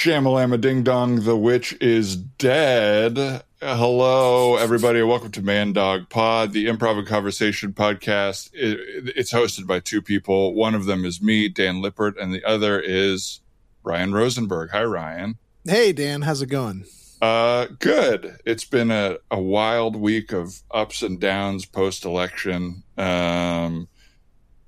Shamalama Ding Dong, the witch is dead. Hello, everybody. Welcome to Man Dog Pod, the improv and conversation podcast. It, it's hosted by two people. One of them is me, Dan Lippert, and the other is Ryan Rosenberg. Hi, Ryan. Hey, Dan, how's it going? Uh, good. It's been a, a wild week of ups and downs post election. Um,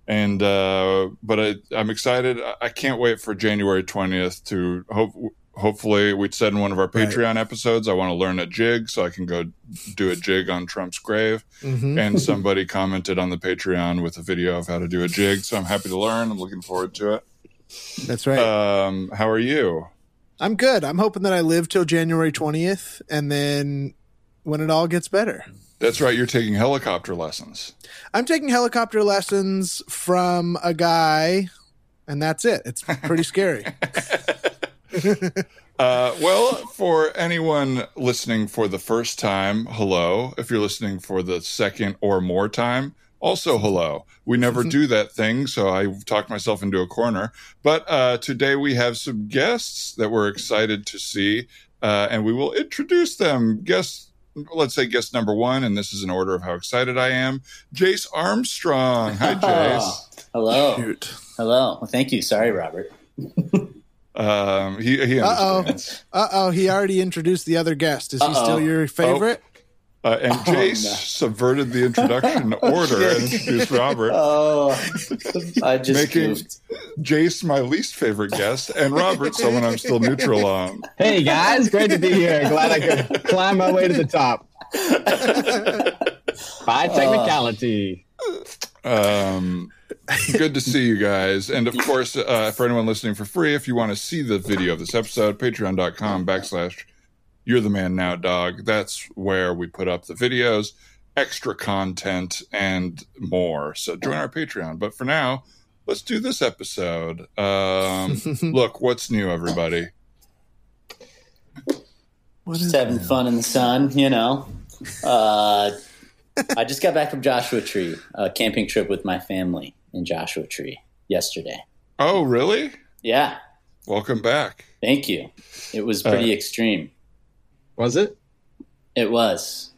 and uh, but I, I'm excited. I- can't wait for January 20th to hope. Hopefully, we said in one of our Right. Patreon episodes, I want to learn a jig so I can go do a jig on Trump's grave. Mm-hmm. And somebody commented on the Patreon with a video of how to do a jig. So I'm happy to learn. I'm looking forward to it. That's right. Um, how are you? I'm good. I'm hoping that I live till January 20th, and then when it all gets better. That's right. You're taking helicopter lessons. I'm taking helicopter lessons from a guy, and that's it. It's pretty scary. Uh, well, for anyone listening for the first time, hello. If you're listening for the second or more time, also hello. We never do that thing, so I talked myself into a corner. But uh, today we have some guests that we're excited to see, uh, and we will introduce them. Guest, let's say guest number one, and this is an order of how excited I am. Jace Armstrong. Hi, Jace. Hello. Shoot. Hello. Well, thank you. Sorry, Robert. Um, he he Uh-oh. Uh oh, he already introduced the other guest. Is he Uh-oh. still your favorite? Uh, and Jace no. subverted the introduction order and introduced Robert. Oh, I just Making- goofed. Jace, my least favorite guest, and Robert, someone I'm still neutral on. Hey guys, great to be here. Glad I could climb my way to the top. By technicality. Um, good to see you guys. And of course, uh, for anyone listening for free, if you want to see the video of this episode, patreon.com backslash you're the man now, dog. That's where we put up the videos, extra content, and more. So join our Patreon. But for now, let's do this episode. Um, look, what's new, everybody? What Just having that? fun in the sun, you know. Uh, I just got back from Joshua Tree, a camping trip with my family in Joshua Tree yesterday. Oh, really? Yeah, Welcome back. thank you. It was pretty Uh, extreme. Was it? It was.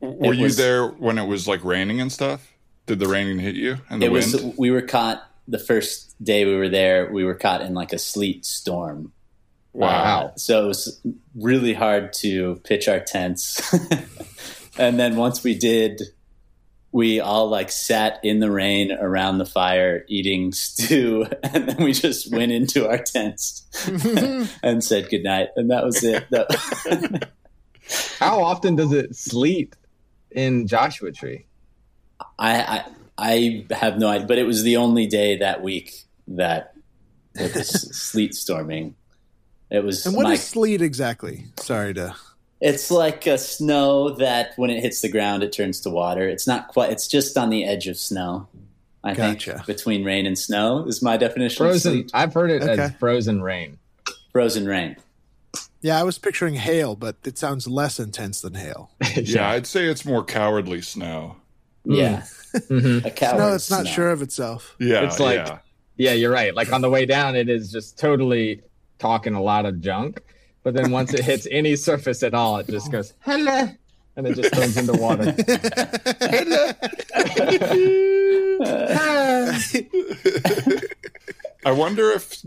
Were It you was- there when it was like raining and stuff? Did the raining hit you and the It was. We were caught the first day we were there. We were caught in like a sleet storm. Wow. Uh, so it was really hard to pitch our tents. and then once we did, we all like sat in the rain around the fire eating stew. And then we just went into our tents and said goodnight. And that was it. That- How often does it sleet in Joshua Tree? I, I, I have no idea, but it was the only day that week that it was sleet storming. It was And what my is sleet exactly? Sorry to. It's like a snow that when it hits the ground, it turns to water. It's not quite. It's just on the edge of snow. I Gotcha. think between rain and snow is my definition. of Frozen. I've heard it Okay. as frozen rain. frozen rain. Yeah, I was picturing hail, but it sounds less intense than hail. yeah, I'd say it's more cowardly snow. Yeah, Mhm. a coward. no, it's not snow. sure of itself. Yeah, It's like- yeah. Yeah, you're right. Like on the way down, it is just totally talking a lot of junk. But then once it hits any surface at all, it just goes hello, and it just turns into water. I wonder if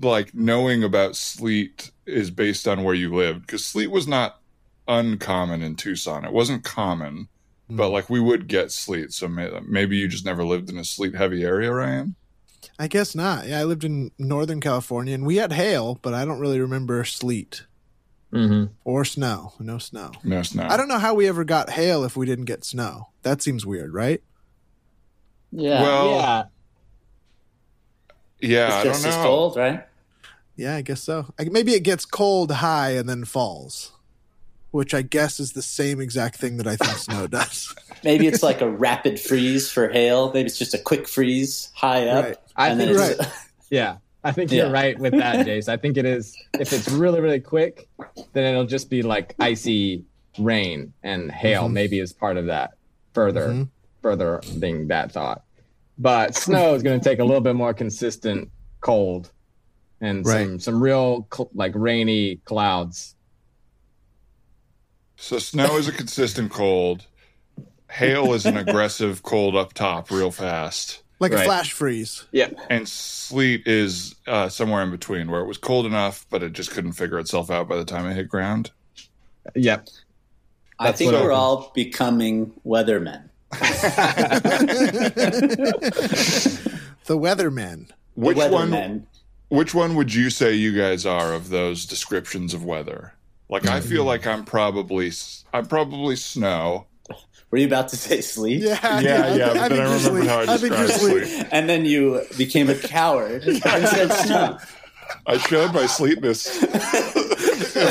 like knowing about sleet is based on where you lived because sleet was not uncommon in Tucson. It wasn't common, but Hmm. like we would get sleet. So may- maybe you just never lived in a sleet heavy area, Ryan. I guess not. Yeah, I lived in Northern California and we had hail, but I don't really remember sleet hmm or snow. No snow. No snow. I don't know how we ever got hail if we didn't get snow. That seems weird, right? Yeah, Well, yeah, Yeah, it's I don't as know. cold, right? Yeah, I guess so. I, maybe it gets cold high and then falls. Which I guess is the same exact thing that I think snow does. Maybe it's like a rapid freeze for hail. Maybe it's just a quick freeze high up. Right. I and think then Right. Yeah, I think Yeah. you're right with that, Jace. I think it is. If it's really, really quick, then it'll just be like icy rain and hail. Mhm. Maybe is part of that. Further, Mhm. further being that thought. But snow is going to take a little bit more consistent cold and some some real cl- like rainy clouds. So snow is a consistent cold. Hail is an aggressive cold up top, real fast. Like a flash freeze. Yep. And sleet is uh, somewhere in between, where it was cold enough, but it just couldn't figure itself out by the time it hit ground. Yep. I think we're happens. all becoming weathermen. The weathermen. The Which one? weathermen. Which one would you say you guys are of those descriptions of weather? Like I feel like I'm probably s- I'm probably snow. Were you about to say sleep? Yeah, Yeah, yeah, but then I think you're remembered sleep. how I I think you're described sleep. sleep. And then you became a coward and said snow. I showed my sleepness in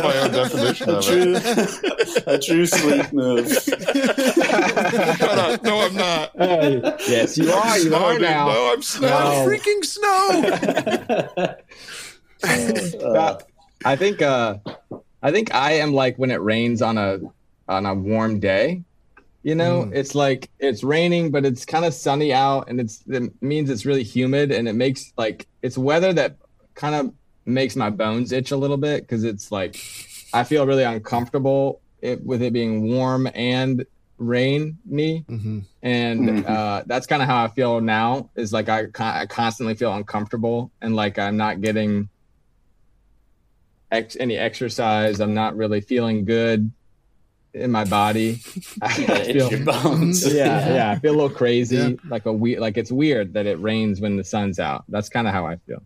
my own definition A of true, it. a true sleep move. Shut up. No, I'm not. Hey, yes, you are. You Snow, are dude. now. No, I'm snow. No. Freaking snow. Uh, I think uh I think I am like when it rains on a on a warm day. You know, Mm. it's like it's raining, but it's kind of sunny out, and it's it means it's really humid, and it makes like it's weather that kind of makes my bones itch a little bit because it's like I feel really uncomfortable it, with it being warm and rainy Mhm. and Mhm. uh, that's kind of how I feel now. Is like I, I constantly feel uncomfortable and like I'm not getting ex- any exercise. I'm not really feeling good in my body. I you gotta itch feel, your bones. yeah, yeah, I feel a little crazy. Yeah. Like a weird, like it's weird that it rains when the sun's out. That's kind of how I feel.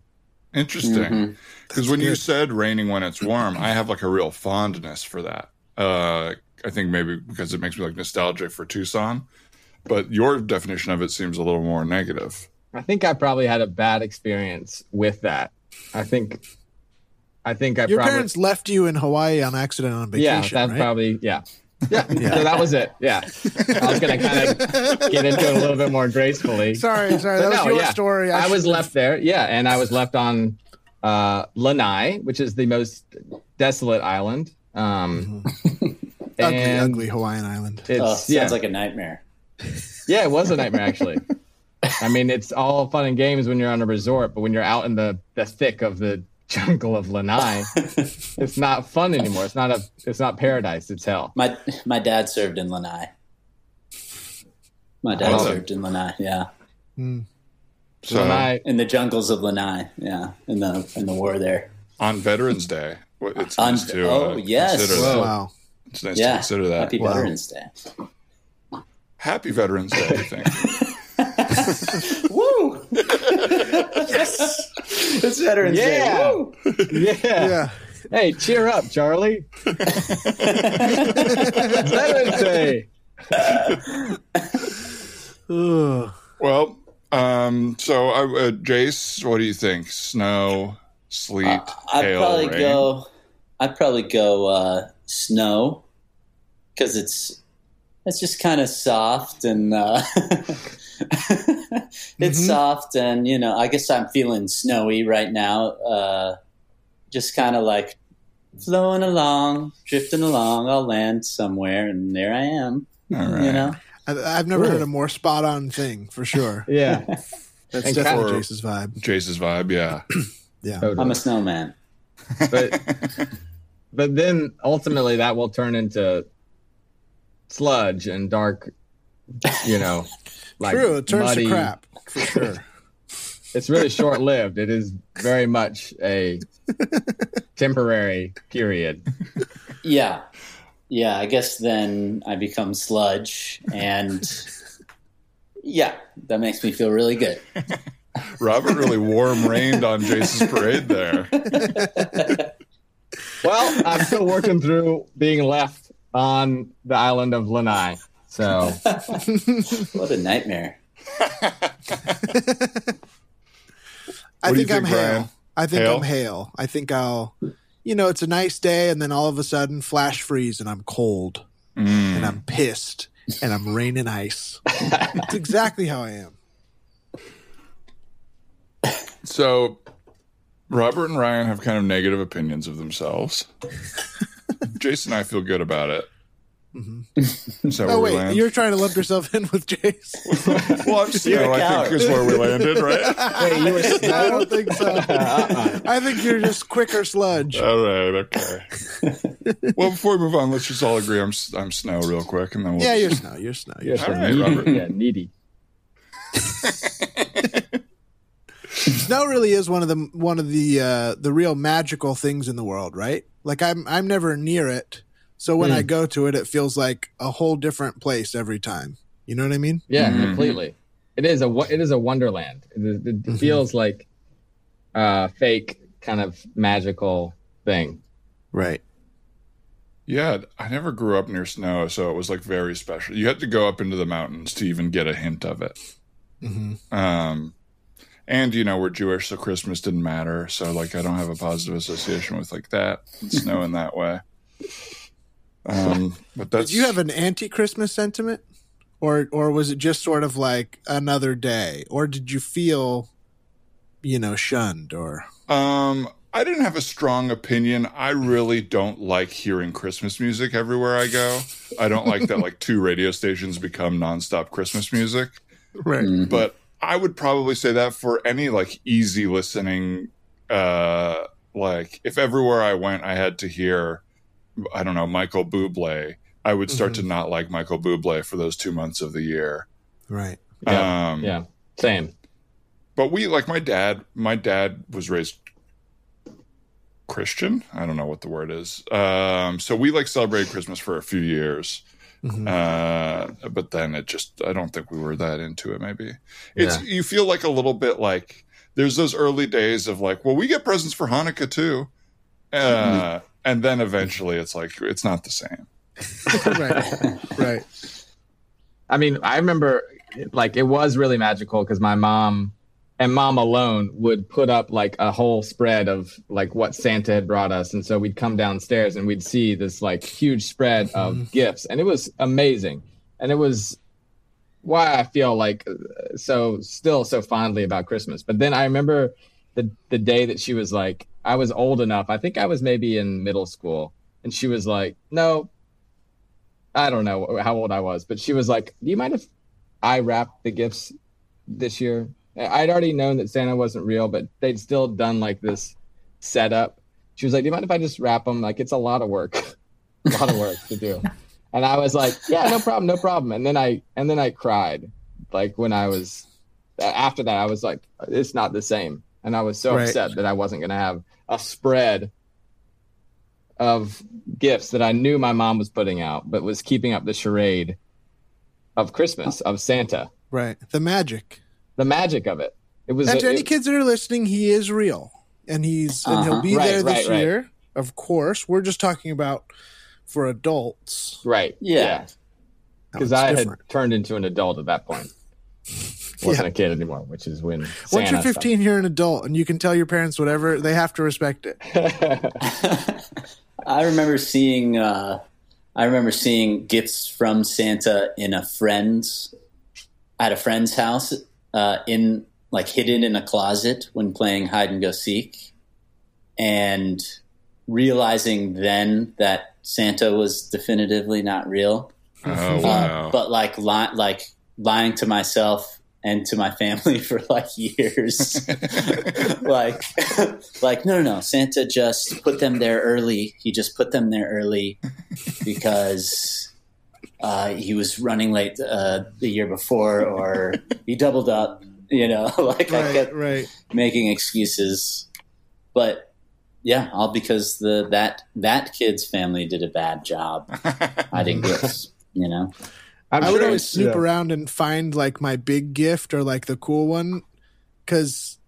Interesting. Mhm. Because when you said raining when it's warm, I have like a real fondness for that. Uh, I think maybe because it makes me like nostalgic for Tucson. But your definition of it seems a little more negative. I think I probably had a bad experience with that. I think, I think I Your probably parents left you in Hawaii on accident on vacation. yeah, that's right? probably yeah. Yeah, Yeah. So that was it. Yeah, I was gonna kind of get into it a little bit more gracefully. Sorry, sorry. That But was your yeah. story. I was left there, yeah, and I was left on uh, Lanai, which is the most desolate island. Um, ugly, and ugly Hawaiian island. It's Oh, sounds yeah, like a nightmare. yeah, it was a nightmare actually. I mean, it's all fun and games when you're on a resort, but when you're out in the the thick of the jungle of Lanai, it's not fun anymore. It's not a, it's not paradise. It's hell. My my dad served in Lanai. My dad Oh. served in Lanai. Yeah, So Lanai, in the jungles of Lanai. Yeah, in the in the war there. on Veterans Day, it's On- nice to oh, uh, yes. consider Whoa. that. Wow. It's nice Yeah, to consider that. Happy Wow. Veterans Day. Happy Veterans Day, I think. Woo! yes, it's Veterans Yeah. Day. Woo! yeah. Yeah. Hey, cheer up, Charlie. Veterans Day. Well, um, so I, uh, Jace, what do you think? Snow, sleet, Uh, I'd hail, probably rain? go. I'd probably go uh, snow because it's it's just kind of soft and uh, it's Mhm. soft and you know I guess I'm feeling snowy right now. Uh, just kind of like flowing along, drifting along. I'll land somewhere and there I am. All right. You know, I, I've never Ooh. heard a more spot on thing for sure. Yeah, That's And definitely for- Jace's vibe. Jace's vibe, yeah. Yeah. totally. I'm a snowman. but but then ultimately that will turn into sludge and dark you know like True. It turns muddy. to crap for sure. it's really short lived it is very much a temporary period Yeah. Yeah, I guess then I become sludge and yeah, that makes me feel really good. Robert really warm rained on Jason's parade there. well i'm still working through being left on the island of lanai so What a nightmare. I What do you think I'm think, hail. I think Hail? I'm hail. I think I'll you know, it's a nice day, and then all of a sudden, flash freeze, and I'm cold, Mm. and I'm pissed, and I'm raining ice. It's exactly how I am. So, Robert and Ryan have kind of negative opinions of themselves. Jason and I feel good about it. Is that Oh where we wait, land? you're trying to lump yourself in with Jace? well, I'm just, you know, a I coward. think is where we landed, right? Wait, you were I don't think so. Uh-uh. I think you're just quicker sludge. All right, okay. well, before we move on, let's just all agree I'm I'm snow real quick, and then we'll Yeah, you're snow. You're snow. You're You're snow. so All right, needy. Robert. Yeah, needy. snow really is one of the one of the uh, the real magical things in the world, right? Like I'm I'm never near it, so when Hmm. I go to it, it feels like a whole different place every time. You know what I mean? Yeah, Mhm. completely. It is a wo- it is a wonderland. It, is- it Mhm. feels like a fake kind of magical thing. Right. Yeah, I never grew up near snow, so it was like very special. You had to go up into the mountains to even get a hint of it. hmm Um, and you know we're Jewish, so Christmas didn't matter. So like I don't have a positive association with like that and snow in that way. Um, but that's Did you have an anti-Christmas sentiment, or or was it just sort of like another day, or did you feel, you know, shunned or? Um, I didn't have a strong opinion. I really don't like hearing Christmas music everywhere I go. I don't like that like two radio stations become nonstop Christmas music. Right. Mhm. But I would probably say that for any like easy listening uh like if everywhere I went I had to hear I don't know, Michael Bublé, I would start to not like Michael Bublé for those 2 months of the year. Right. Yeah. Um Yeah, same. but we like my dad my dad was raised christian i don't know what the word is um so we like celebrated christmas for a few years Mhm. uh but then it just i don't think we were that into it maybe it's Yeah. you feel like a little bit like there's those early days of like well we get presents for hanukkah too uh and then eventually it's like it's not the same right. Right. I mean, I remember like it was really magical because my mom and mom alone would put up like a whole spread of like what Santa had brought us. And so we'd come downstairs and we'd see this like huge spread of gifts. And it was amazing. And it was why I feel like uh, so still so fondly about Christmas. But then I remember the the day that she was like, I was old enough. I think I was maybe in middle school. And she was like, no, I don't know how old I was, but she was like, "Do you mind if I wrap the gifts this year?" I'd already known that Santa wasn't real, but they'd still done like this setup. She was like, "Do you mind if I just wrap them? Like it's a lot of work, a lot of work to do." And I was like, "Yeah, no problem, no problem." And then I and then I cried, like when I was after that, I was like, "It's not the same," and I was so Right. upset that I wasn't going to have a spread of gifts that I knew my mom was putting out, but was keeping up the charade of Christmas, of Santa, Right. The magic. The magic of it. It was And to any it- kids that are listening, he is real, and he's and he'll Uh-huh. be Right, there this right, right. year. Of course, we're just talking about for adults. right, Yeah. No, because it's I had turned into an adult at that point. Wasn't a kid anymore, which is when Once you're 15, you're an adult, and you can tell your parents whatever. They have to respect it. I remember seeing uh, I remember seeing gifts from Santa in a friend's at a friend's house uh, in like hidden in a closet when playing hide and go seek. And realizing then that Santa was definitively not real. Oh uh, wow. but like li- like lying to myself and to my family for like years. Like like no no no. Santa just put them there early. He just put them there early because uh, he was running late uh, the year before or he doubled up you know like i kept right. making excuses but yeah all because the that that kid's family did a bad job hiding gifts you know I'm I would sure always snoop yeah. around and find like my big gift or like the cool one, because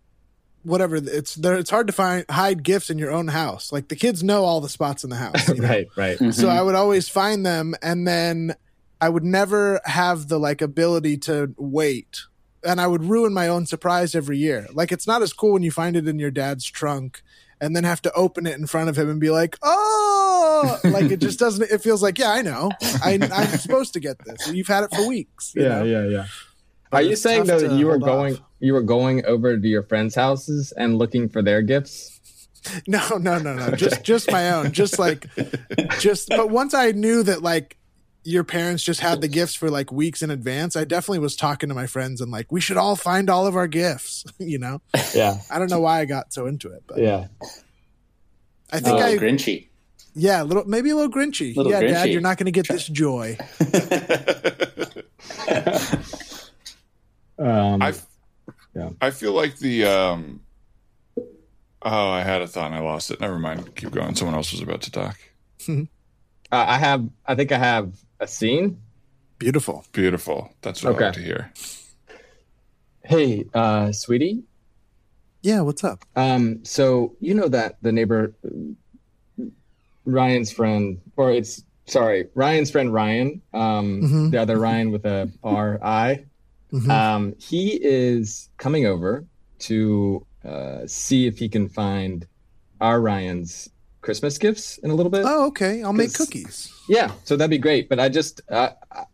whatever it's there. It's hard to find hide gifts in your own house. Like the kids know all the spots in the house. you know? right, right. So Mhm. I would always find them, and then I would never have the like ability to wait, and I would ruin my own surprise every year. Like it's not as cool when you find it in your dad's trunk, and then have to open it in front of him and be like, "Oh!" Like it just doesn't. It feels like, yeah, I know. I, I'm supposed to get this. You've had it for weeks. you know? yeah, yeah. But Are you saying though that you were going off. you were going over to your friends' houses and looking for their gifts? No, no, no, no. Just just my own. Just like just but once I knew that like your parents just had the gifts for like weeks in advance, I definitely was talking to my friends and like we should all find all of our gifts, you know. Yeah, I don't know why I got so into it, but yeah. I think I Grinchy. yeah, a little maybe a little grinchy. Little yeah, dad, you're not going to get this joy. Um, I Yeah. I feel like the um oh I had a thought and I lost it. Never mind. Keep going. Someone else was about to talk. uh, I have. I think I have a scene. Beautiful. Beautiful. That's what Okay. I like to hear. Hey, uh, sweetie. Yeah, what's up? Um, so you know that the neighbor, Ryan's friend, or it's sorry, Ryan's friend Ryan, um, Mhm. the other Ryan with a R I. Mhm. Um, he is coming over to uh, see if he can find our Ryan's Christmas gifts in a little bit. Oh, okay. I'll make cookies. Yeah, so that'd be great. But I just, uh, I,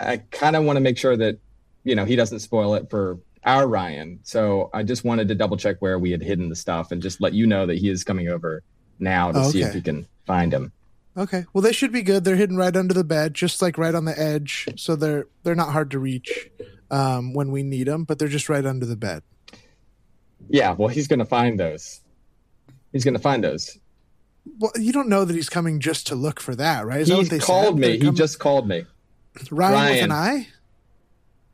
I kind of want to make sure that you know he doesn't spoil it for our Ryan. So I just wanted to double check where we had hidden the stuff and just let you know that he is coming over now to Oh, see if okay. he can find him. Okay. Well, they should be good. They're hidden right under the bed, just like right on the edge, so they're they're not hard to reach um, when we need them, but they're just right under the bed. Yeah, well, he's going to find those. He's going to find those. Well, you don't know that he's coming just to look for that, right? Is that He what they called said? me. He just called me. Ryan, with an Ryan. eye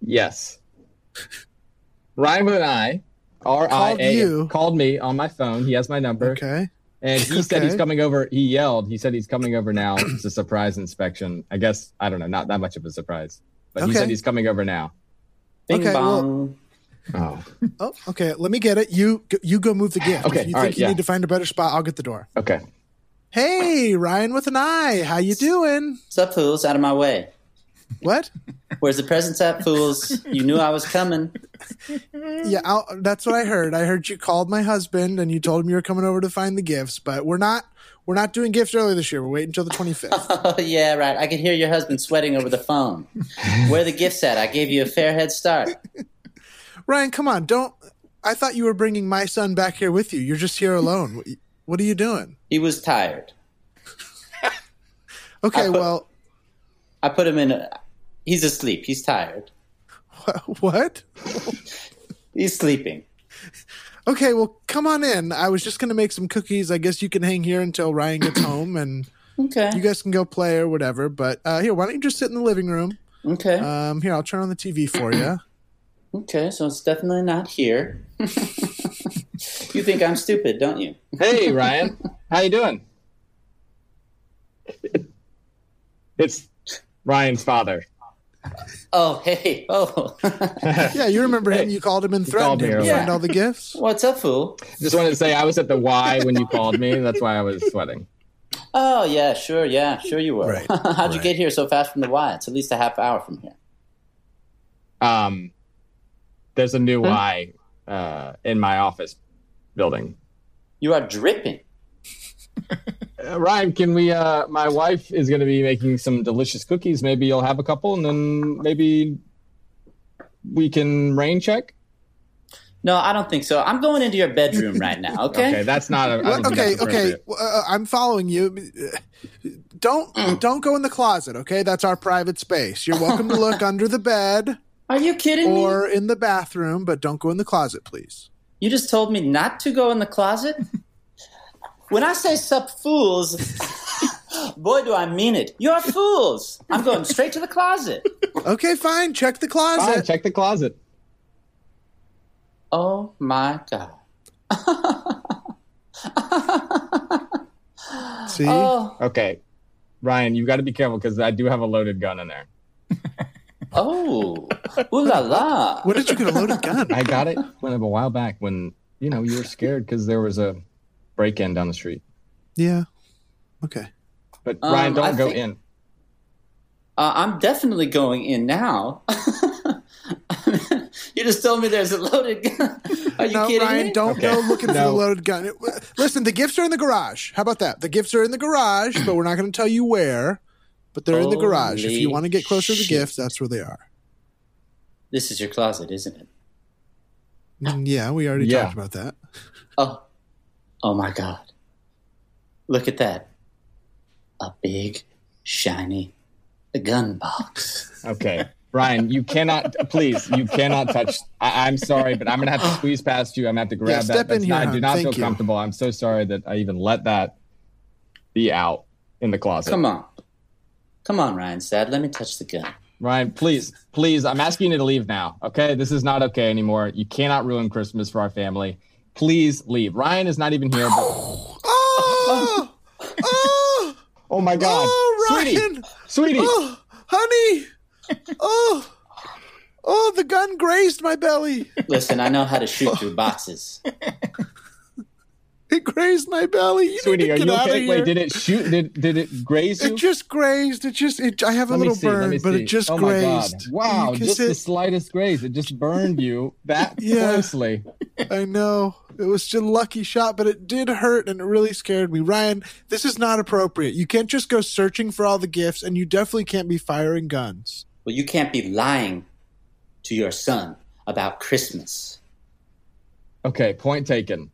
Yes. Ryan with an I, R I Called A, called me on my phone. He has my number. Okay. And he said he's coming over. He yelled. He said he's coming over now. It's a surprise inspection. I guess I don't know. Not that much of a surprise, but he said he's coming over now. Bing Okay, well- Oh, Oh, okay. Let me get it. You you go move the gift. Okay, If you think right, you yeah. need to find a better spot, I'll get the door. okay. Hey, Ryan with an eye. How you doing? What's up, fools? Out of my way. What? Where's the presents at, fools? You knew I was coming. Yeah, I'll, that's what I heard. I heard you called my husband and you told him you were coming over to find the gifts, but we're not we're not doing gifts early this year. We're waiting until the 25th. Oh, yeah, right. I could hear your husband sweating over the phone. Where are the gifts at? I gave you a fair head start. Ryan, come on. Don't I thought you were bringing my son back here with you. You're just here alone. What- are you doing? He was tired. Okay, I put- well, I put him in. A, he's asleep. He's tired. what? He's sleeping. Okay, well, come on in. I was just going to make some cookies. I guess you can hang here until Ryan gets home and Okay. you guys can go play or whatever. But uh, here, why don't you just sit in the living room? Okay. Um, here, I'll turn on the TV for you. Okay. So it's definitely not here. You think I'm stupid, don't you? Hey, Ryan. How you doing? It's Ryan's father. Oh, hey. Oh. Yeah, you remember him. You called him and called threatened me him to earlier. find all the gifts. What's up, fool? Just wanted to say I was at the Y when you called me. That's why I was sweating. Oh, yeah, sure, yeah, sure you were. Right, How'd you get here so fast from the Y? It's at least a half hour from here. Um, there's a new Y uh, in my office building. You are dripping. Uh, Ryan, can we? Uh, my wife is going to be making some delicious cookies. Maybe you'll have a couple, and then maybe we can rain check. No, No, I don't think so. I'm going into your bedroom right now, okay? Okay, that's not. A, I What? Okay, okay. well, Uh, I'm following you. Don't don't go in the closet, okay? That's our private space. You're welcome to look under the bed Are you kidding me? or in the bathroom, but don't go in the closet, please. You just told me not to go in the closet? when I say sup fools, boy, do I mean it. You're fools. I'm going straight to the closet. Okay, fine. Check the Fine, closet. check the closet. Oh my God. See? Oh, Okay, Ryan, you've got to be careful because I do have a loaded gun in there. oh, ooh la la. Where did you get a loaded gun? I got it when a while back when you know you were scared because there was a break-in down the street. Yeah. Okay. But Um, Ryan, don't I go think- in. Uh, I'm definitely going in now. you You just told me there's a loaded gun. Are you no, kidding Ryan, me? don't Okay. go looking for the loaded gun. It- listen, the gifts are in the garage. How about that? The gifts are in the garage, but we're not going to tell you where. But they're in the garage. If you want to get closer to the shit. gifts, that's where they are. This is your closet, isn't it? Mm, Yeah, we already Yeah. talked about that. Oh, oh my God! Look at that! A big, shiny gun box. Okay. Brian, you cannot, please, you cannot touch. I, I'm sorry, but I'm going to have to squeeze past you. I'm going to have to grab Yeah, that. step in That's here, not- I hon. do not Thank feel you. comfortable. I'm so sorry that I even let that be out in the closet. Come on, come on, Ryan. Sad. Let me touch the gun. Ryan, please, please, I'm asking you to leave now. Okay. This is not okay anymore. You cannot ruin Christmas for our family. Please leave. Ryan is not even here. But, Oh, oh, oh my God. oh, Sweetie, sweetie. oh, honey, oh, oh, the gun grazed my belly. Listen, I know how to shoot through boxes. It grazed my belly. You Sweetie, need are to you get out of okay? here. Wait, did it shoot? Did did it graze you? It just grazed. It just. It, I have a Let little see, burn, but see. it just oh my God. grazed. Wow, just sit- the slightest graze. It just burned you that Yeah. closely. I know it was just a lucky shot, but it did hurt and it really scared me. Ryan, this is not appropriate. You can't just go searching for all the gifts, and you definitely can't be firing guns. Well, you can't be lying to your son about Christmas. Okay, point taken.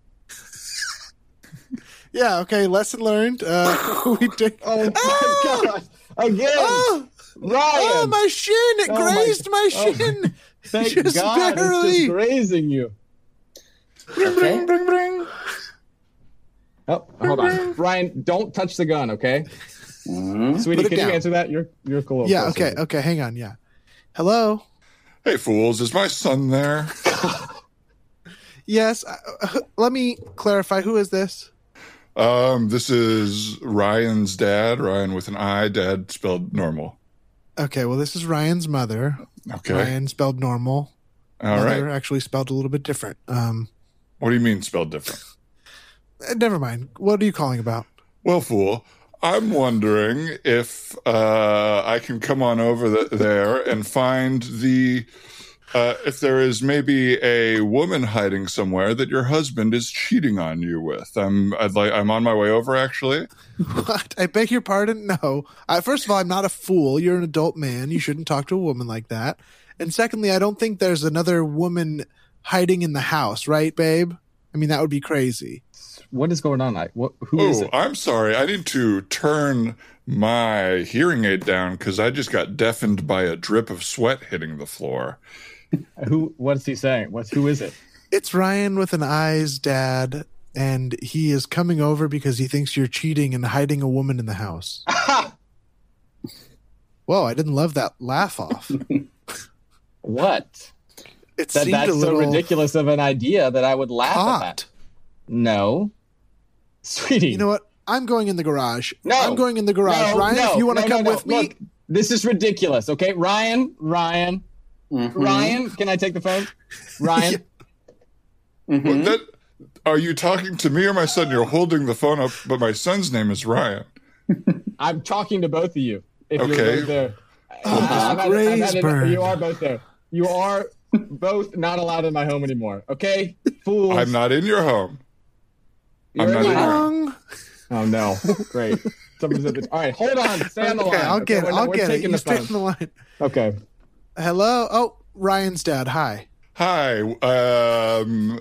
Yeah. Okay. Lesson learned. Uh, we did. Oh my Ah! God! Again, Oh, Ryan. oh, my shin! It Oh, grazed my, oh, shin. thank just God, barely. it's just grazing you. Okay. Bring, bring. bring. Oh, hold on, Ryan. Don't touch the gun, okay? Mhm. Sweetie, can down. you answer that? You're you're cool. Yeah. Okay. Okay. Hang on. Yeah. Hello. Hey, fools, is my son there? Yes. Uh, let me clarify. Who is this? Um, this is Ryan's dad, Ryan with an I, dad spelled normal. Okay. Well, this is Ryan's mother. Okay. Ryan spelled normal. All right. Mother actually spelled a little bit different. Um. What do you mean spelled different? uh, Never mind. What are you calling about? Well, fool, I'm wondering if uh, I can come on over the, there and find the. Uh, if there is maybe a woman hiding somewhere that your husband is cheating on you with, I'm I'd like I'm on my way over actually. What? I beg your pardon? No. I, first of all, I'm not a fool. You're an adult man. You shouldn't talk to a woman like that. And secondly, I don't think there's another woman hiding in the house, right, babe? I mean, that would be crazy. What is going on? I, what, who is Oh, it? I'm sorry. I need to turn my hearing aid down because I just got deafened by a drip of sweat hitting the floor. Who? What's he saying? What's who is it? It's Ryan with an eyes, dad, and he is coming over because he thinks you're cheating and hiding a woman in the house. Whoa, I didn't love that laugh off. What? It That, seemed that's a so ridiculous of an idea that I would laugh at that. No, sweetie. You know what? I'm going in the garage. No. I'm going in the garage. No, Ryan, no, if you want to no, come with me, Look, this is ridiculous. Okay, Ryan, Ryan, Mhm. Ryan. Can I take the phone? Ryan. Mhm. That, are you talking to me or my son? You're holding the phone up, but my son's name is Ryan. I'm talking to both of you. If Okay. you're both there. Oh, I'm at- I'm at it- You are both there. You are both not allowed in my home anymore. Okay, fools. I'm not in your home. You're I'm not in in your- home. Wrong. Oh no! Great. Someone's at the. All right, hold on. Stay on the Okay, line. I'll Okay, get it. I'll get it. taking You the stay phone. on the line. Okay. Hello. Oh, Ryan's dad. Hi. Hi. Um,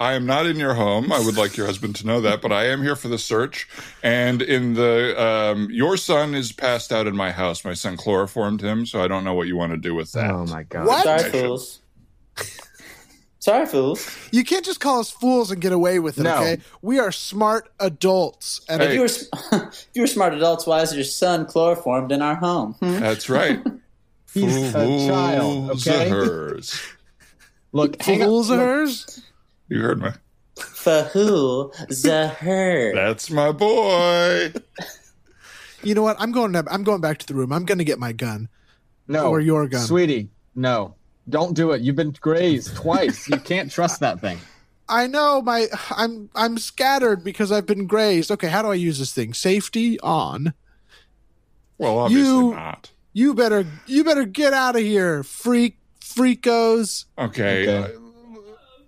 I am not in your home. I would like your husband to know that, but I am here for the search. And in the, um, your son is passed out in my house. My son chloroformed him, so I don't know what you want to do with that. Oh my god. What? Sorry, fools. Sorry, fools. You can't just call us fools and get away with it. No. Okay. We are smart adults. And Hey. If you were if you were smart adults, why is your son chloroformed in our home? Hmm? That's right. He's a child, okay? hers. Look, hang on. fools of hers. You heard me. For who? The her. That's my boy. You know what? I'm going. To, I'm going back to the room. I'm going to get my gun. No, Or your gun. sweetie. No, don't do it. You've been grazed twice. You can't trust that thing. I know my. I'm. I'm scattered because I've been grazed. Okay. How do I use this thing? Safety on. Well, obviously You- not. You better. You better get out of here, freak Fricos. Okay. Okay.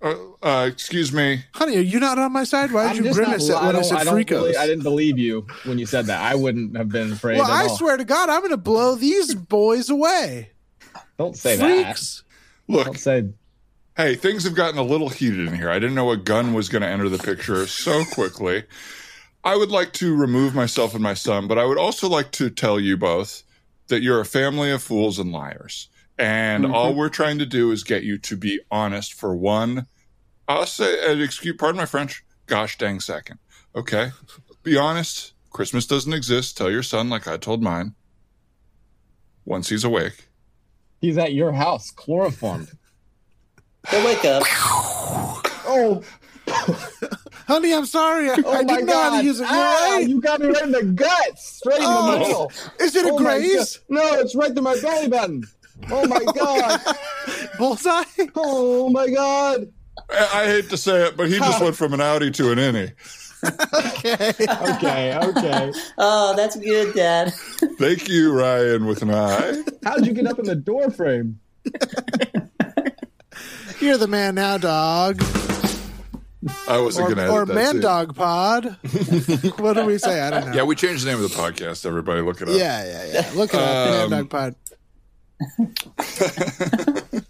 Uh, uh, excuse me. Honey, are you not on my side? Why did I'm you just grimace not, at when I, I, said don't, I, don't I didn't believe you when you said that. I wouldn't have been afraid well, at I all. swear to God, I'm going to blow these boys away. Don't say Freaks. that. Look, Don't say hey, things have gotten a little heated in here. I didn't know a gun was going to enter the picture so quickly. I would like to remove myself and my son, but I would also like to tell you both that you're a family of fools and liars. And Mm-hmm. all we're trying to do is get you to be honest for one, I'll say, uh, excuse, pardon my French, gosh dang second. Okay? Be honest. Christmas doesn't exist. Tell your son like I told mine. Once he's awake. he's at your house, chloroformed. He'll wake up. Oh, Honey, I'm sorry. I, oh I my didn't know how God. to use it. You're Ah, right. You got me right in the guts, straight in Oh. the middle. Is it a Oh my graze? No, it's right to my belly button. Oh my god. Bullseye? Oh my god. I, I hate to say it, but he just went from an outie to an innie. Okay. Okay, okay. Oh, that's good, Dad. Thank you, Ryan, with an I. How'd you get up in the door frame? You're the man now, dog. I wasn't Or, going to or edit that man scene. dog pod. what do we say? I don't know. Yeah, we changed the name of the podcast. Everybody, look it up. yeah, yeah, yeah. Look it up. Man Um, dog pod.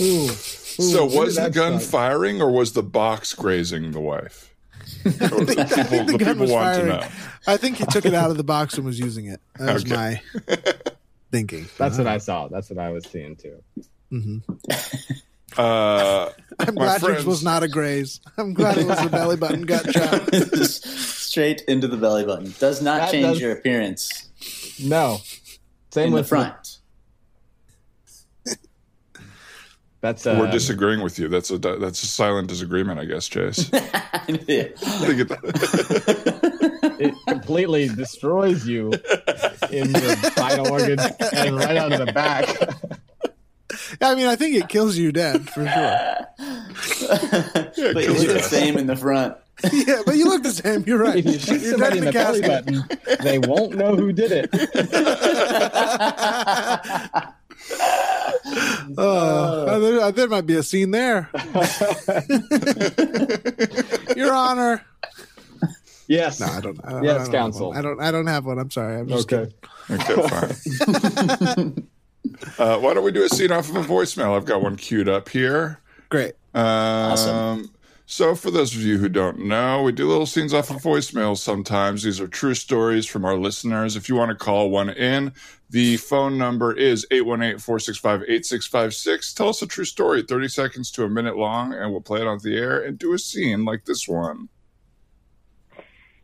Ooh. So, was the gun sucks. firing, or was the box grazing the wife? Or the people, the the gun was firing. I think he took it out of the box and was using it. That was Okay. my thinking. That's what I saw. That's what I was seeing too. Uh, I'm My glad yours friends- was not a graze. I'm glad it was a belly button gut shot. Straight into the belly button. Does not That change does- your appearance No. Same in the with front. That's uh, we're disagreeing with you. That's a that's a silent disagreement, I guess, Chase. I think it- it completely destroys you in your vital organs and right onto the back. I mean, I think it kills you dead for sure. but you kills look the same in the front. yeah, but you look the same. You're right. If you shoot You're somebody in the belly button, they won't know who did it. Oh, there, there might be a scene there. Your Honor. Yes. No, I don't. I don't Yes, I don't have counsel. one. I don't. I don't have one. I'm sorry. I'm just Okay. Okay, fine. Uh, why don't we do a scene off of a voicemail? I've got one queued up here. Great. Um, Awesome. So, for those of you who don't know, we do little scenes off of voicemails sometimes. These are true stories from our listeners. If you want to call one in, the phone number is 818 465 8656. Tell us a true story, 30 seconds to a minute long, and we'll play it on the air and do a scene like this one.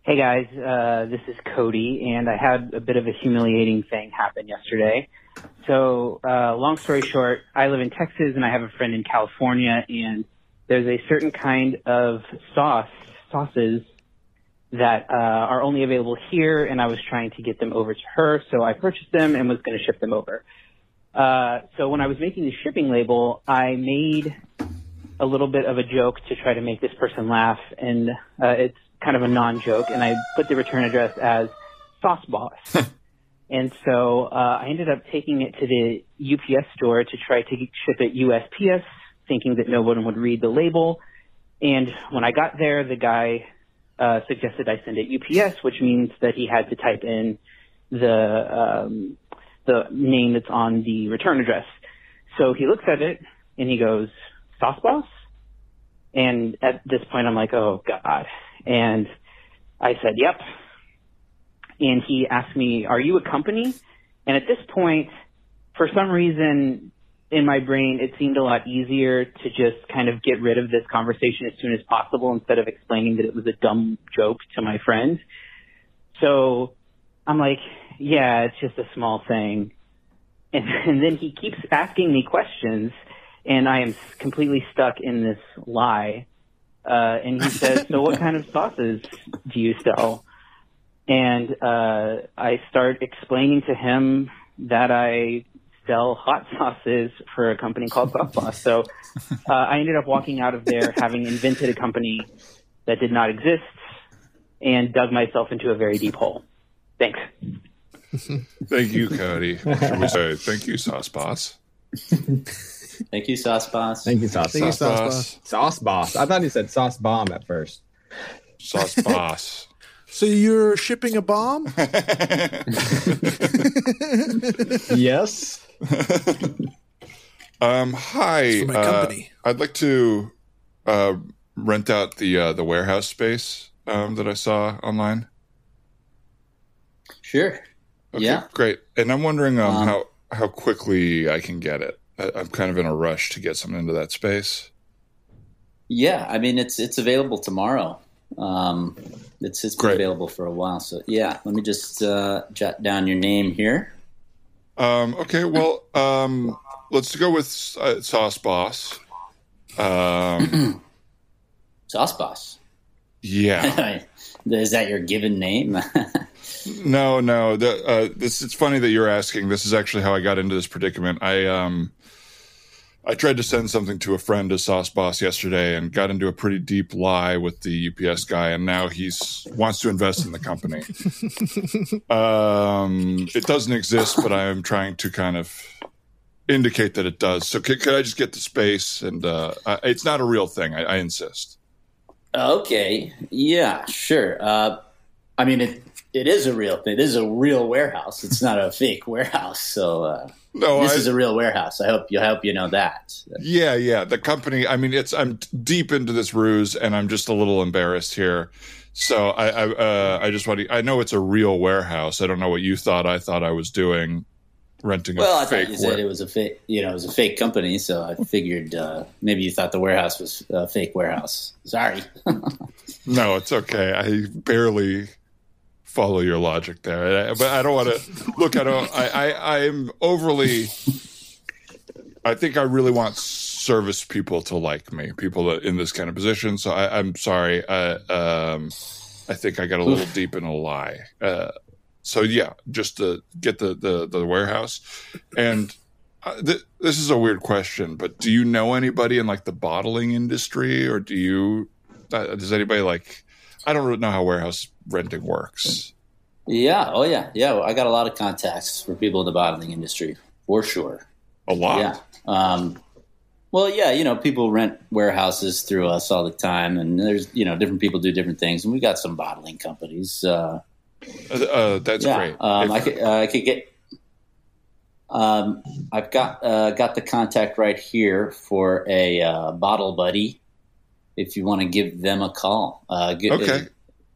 Hey guys, uh, this is Cody, and I had a bit of a humiliating thing happen yesterday. So, uh, long story short, I live in Texas and I have a friend in California, and there's a certain kind of sauce, sauces that uh, are only available here, and I was trying to get them over to her, so I purchased them and was going to ship them over. Uh, so when I was making the shipping label, I made a little bit of a joke to try to make this person laugh, and uh, it's kind of a non-joke, and I put the return address as Sauce Boss. and so uh, I ended up taking it to the UPS store to try to ship it USPS, thinking that no one would read the label. And when I got there, the guy uh, suggested I send it UPS, which means that he had to type in the um, the name that's on the return address. So he looks at it and he goes, "Sauce Boss." And at this point, I'm like, "Oh God!" And I said, "Yep." And he asked me, "Are you a company?" And at this point, for some reason, in my brain, it seemed a lot easier to just kind of get rid of this conversation as soon as possible instead of explaining that it was a dumb joke to my friend. So I'm like, yeah, it's just a small thing. And, and then he keeps asking me questions, and I am completely stuck in this lie. Uh, and he says, so what kind of sauces do you sell? And uh, I start explaining to him that I sell hot sauces for a company called Sauce Boss. So uh, I ended up walking out of there having invented a company that did not exist and dug myself into a very deep hole. Thanks. Thank you, Cody. Should we say? Thank you, Sauce Boss. Thank you, Sauce Boss. Thank you, Sauce Thank you, Sauce. Sauce Boss. Boss. Sauce Boss. I thought he said Sauce Bomb at first. Sauce boss. So you're shipping a bomb? yes. Um, hi. For my uh, company. I'd like to uh, rent out the uh, the warehouse space um, that I saw online. Sure. Okay, Yeah. great. And I'm wondering um, Um, how how quickly I can get it. I, I'm kind of in a rush to get something into that space. Yeah, I mean it's it's available tomorrow. Um, it's it's been Great. available for a while. So yeah, let me just uh, jot down your name here. Um, okay, well, um, let's go with uh, Sauce Boss. Um, Sauce Boss. yeah. Is that your given name? No, no. The, uh, this it's funny that you're asking. This is actually how I got into this predicament. I um, I tried to send something to a friend as Sauce Boss yesterday, and got into a pretty deep lie with the UPS guy, and now he's wants to invest in the company. um, it doesn't exist, but I am trying to kind of indicate that it does. So, could, could I just get the space? And uh, I, it's not a real thing. I, I insist. okay. Yeah. Sure. Uh, I mean it. It is a real thing. It is a real warehouse. It's not a fake warehouse. So uh, No, this I, is a real warehouse. I hope you I hope you know that. Yeah, yeah. The company. I mean, it's. I'm deep into this ruse, and I'm just a little embarrassed here. So I, I, uh, I just want to. I know it's a real warehouse. I don't know what you thought. I thought I was doing, renting. Well, I thought you said it was a fake. You know, it was a fake company. So I figured uh, maybe you thought the warehouse was a fake warehouse. Sorry. no, it's okay. I barely follow your logic there, I- but I don't want to look. I don't. I, I, I'm overly. I think I really want service people to like me, people that in this kind of position. So I, I'm sorry. I, um, I think I got a little deep in a lie. Uh, so yeah, just to get the the, the warehouse, and uh, th- this is a weird question, but do you know anybody in like the bottling industry, or do you? Uh, does anybody like? I don't really know how warehouse renting works. Yeah. Oh, yeah. Yeah. Well, I got a lot of contacts for people in the bottling industry for sure. A lot. Yeah. Um, well, yeah. You know, people rent warehouses through us all the time, and there's you know different people do different things, and we got some bottling companies. Uh, Uh, uh, that's yeah. great. Um, I could uh, I could get. Um, I've got uh, got the contact right here for a uh, bottle buddy. If you want to give them a call, uh, get, okay.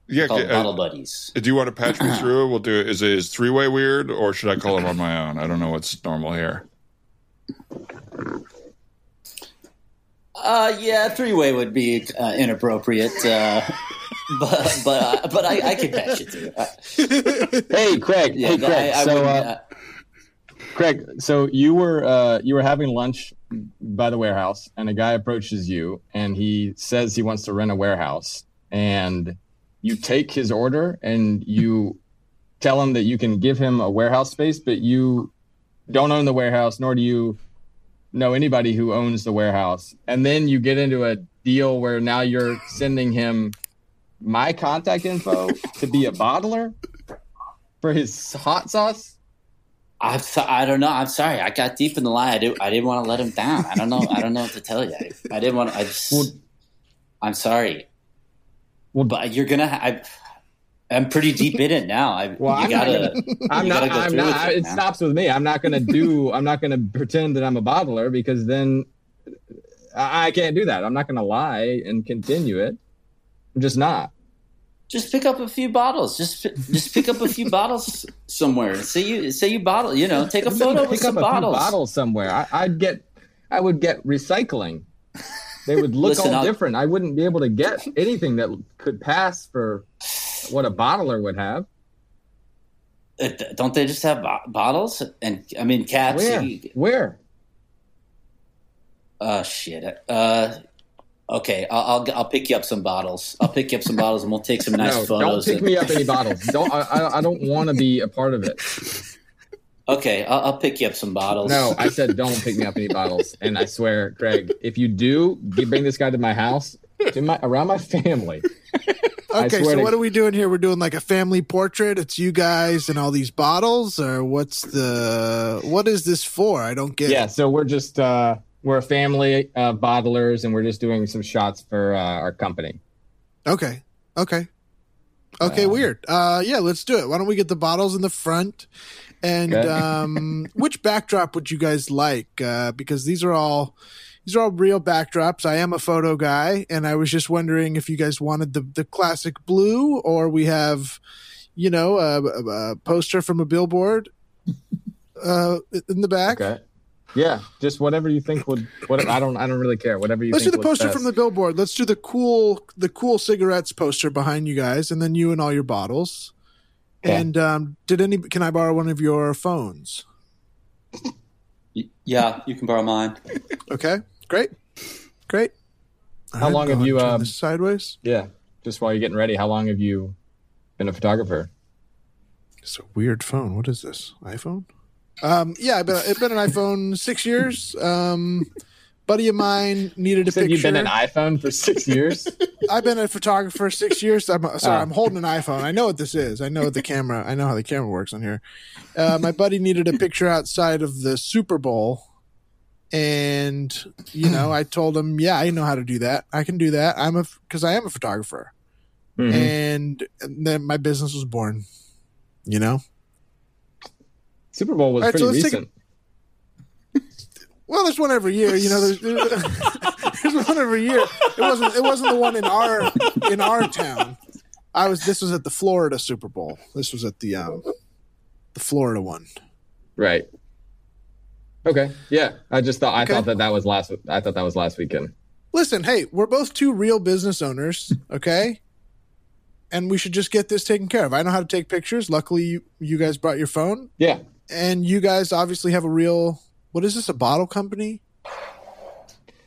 Yeah. called uh, Bottle Buddies. do you want to patch me through? We'll do it. Is it is three way weird, or should I call him on my own? I don't know what's normal here. Uh, yeah, three way would be uh, inappropriate, uh, but but uh, but I, I can patch it through. Uh, Hey, Craig. yeah, hey, Craig. I, I so, uh, uh, Craig, so you were uh, you were having lunch by the warehouse, and a guy approaches you, and he says he wants to rent a warehouse, and you take his order, and you tell him that you can give him a warehouse space, but you don't own the warehouse, nor do you know anybody who owns the warehouse, and then you get into a deal where now you're sending him my contact info to be a bottler for his hot sauce. I'm so, I don't know. I'm sorry. I got deep in the lie. I did. I didn't want to let him down. I don't know. I don't know what to tell you. I, I didn't want. I just. Well- I'm sorry. Well- but you're gonna. I, I'm pretty deep in it now. I, Well, you I'm gotta. not. I'm not. I'm not. I- it It stops with me. I'm not going to do. I'm not going to pretend that I'm a bottler because then I, I can't do that. I'm not going to lie and continue it. I'm just not. Just pick up a few bottles. Just just pick up a few bottles somewhere. Say you say you bottle. You know, take a photo with pick up some a bottles. few bottles somewhere. I, I'd get. I would get recycling. They would look Listen, all I'll- different. I wouldn't be able to get anything that could pass for what a bottler would have. Uh, Don't they just have bo- bottles? And I mean, cats. Where? you- Where? Oh shit. Uh, okay, I'll, I'll I'll pick you up some bottles. I'll pick you up some bottles, and we'll take some nice no, don't pick and- me up any bottles. Don't. I, I, I don't want to be a part of it. Okay, I'll, I'll pick you up some bottles. No, I said don't pick me up any bottles. And I swear, Craig, if you do, get, bring this guy to my house, to my around my family. Okay, so to- what are we doing here? We're doing like a family portrait. It's you guys and all these bottles, or what's the what is this for? I don't get. It. Yeah, it. so we're just uh we're a family of bottlers, and we're just doing some shots for uh, our company. Okay. Okay. Okay, Um, weird. Uh yeah, let's do it. Why don't we get the bottles in the front? And um which backdrop would you guys like? Uh because these are all these are all real backdrops. I am a photo guy and I was just wondering if you guys wanted the the classic blue or we have you know a, a, a poster from a billboard uh in the back. Okay. Yeah, just whatever you think would. What I don't. I don't really care. Whatever you. Let's do the poster best. from the billboard. Let's do the cool the cool cigarettes poster behind you guys, and then you and all your bottles. Okay. And um, did any? Can I borrow one of your phones? Yeah, you can borrow mine. Okay, great, great. How I'm long have you, to um, sideways? Yeah, just while you're getting ready. How long have you been a photographer? It's a weird phone. What is this? iPhone? Um, yeah, I've been, it's been an iPhone six years. Um, buddy of mine needed a You said picture. you've been an iPhone for six years. I've been a photographer six years. I'm sorry, Oh. I'm holding an iPhone. I know what this is. I know what the camera. I know how the camera works on here. Uh, my buddy needed a picture outside of the Super Bowl, and you know, I told him, "Yeah, I know how to do that. I can do that. I'm a because I am a photographer." Mhm. And, and then my business was born. You know. Super Bowl was right, pretty so let's take a- recent. Well, there's one every year. You know, there's, there's one every year. It wasn't. It wasn't the one in our in our town. I was. This was at the Florida Super Bowl. This was at the um, the Florida one. Right. Okay. Yeah. I just thought I Okay. thought that that was last. I thought that was last weekend. Listen, hey, we're both two real business owners, okay? And we should just get this taken care of. I know how to take pictures. Luckily, you, you guys brought your phone, Yeah. And you guys obviously have a real. What is this? A bottle company?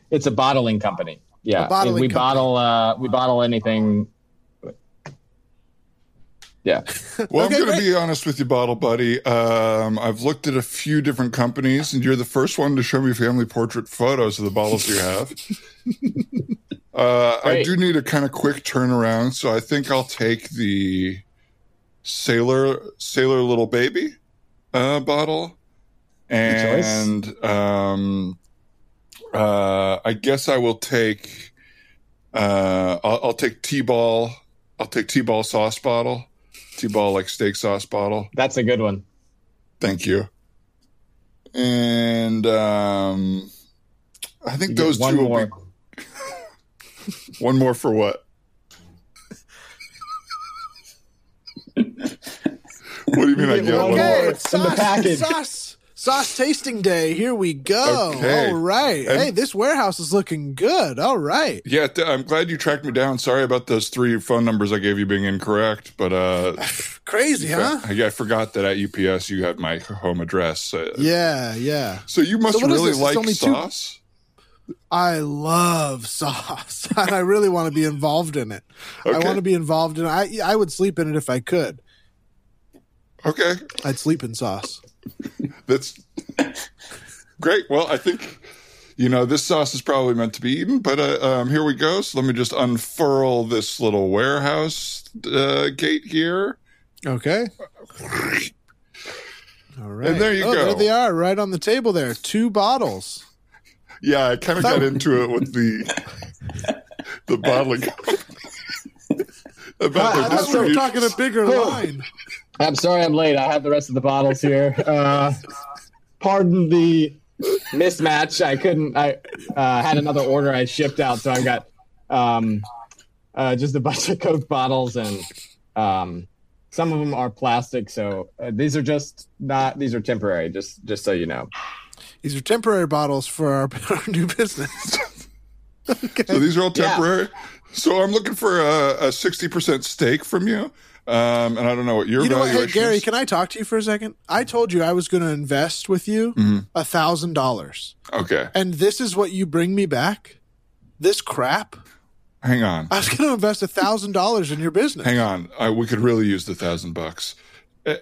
It's a bottling company. Yeah. A bottling we company. bottle. Uh, we bottle anything. Yeah. Well, Okay, I'm going great. to be honest with you, Bottle Buddy. Um, I've looked at a few different companies, and you're the first one to show me family portrait photos of the bottles you have. uh, I do need a kind of quick turnaround, so I think I'll take the Sailor Sailor Little Baby uh, bottle, and um, uh, I guess I will take. Uh, I'll, I'll take T-ball. I'll take T-ball sauce bottle. T-ball like steak sauce bottle. That's a good one. Thank you. And um, I think You those two will more. be one more for what? what do you mean I get get one one more. Okay, more? it's in the sauce, package. sauce, sauce tasting day. Here we go. Okay. All right. And- hey, this warehouse is looking good. All right. Yeah, I'm glad you tracked me down. Sorry about those three phone numbers I gave you being incorrect, but uh, Crazy, huh? I, I forgot that at UPS you had my home address. Yeah, yeah. So you must So really like only two- sauce. I love sauce, and I really want to be involved in it. I want to be involved in. I I would sleep in it if I could. Okay, I'd sleep in sauce. that's great. Well, I think you know this sauce is probably meant to be eaten, but uh, um, here we go. So let me just unfurl this little warehouse uh, gate here. Okay. All right. And there you oh, go. There they are, right on the table there. Two bottles. Yeah, I kind of got into it with the the bottling. About I the thought we were talking a bigger Oh. line. I'm sorry I'm late. I have the rest of the bottles here. Uh, pardon the mismatch. I couldn't. I uh, had another order I shipped out, so I got um, uh, just a bunch of Coke bottles, and um, some of them are plastic. So uh, these are just not. These are temporary. Just just so you know. These are temporary bottles for our, our new business. So these are all Yeah. temporary. So I'm looking for a, a 60% stake from you. Um, and I don't know what your You know what? Hey, Gary, is. can I talk to you for a second? I told you I was going to invest with you Mhm. a thousand dollars, Okay, and this is what you bring me back. This crap. hang on. I was going to invest a thousand dollars in your business. Hang on. I, we could really use the thousand bucks.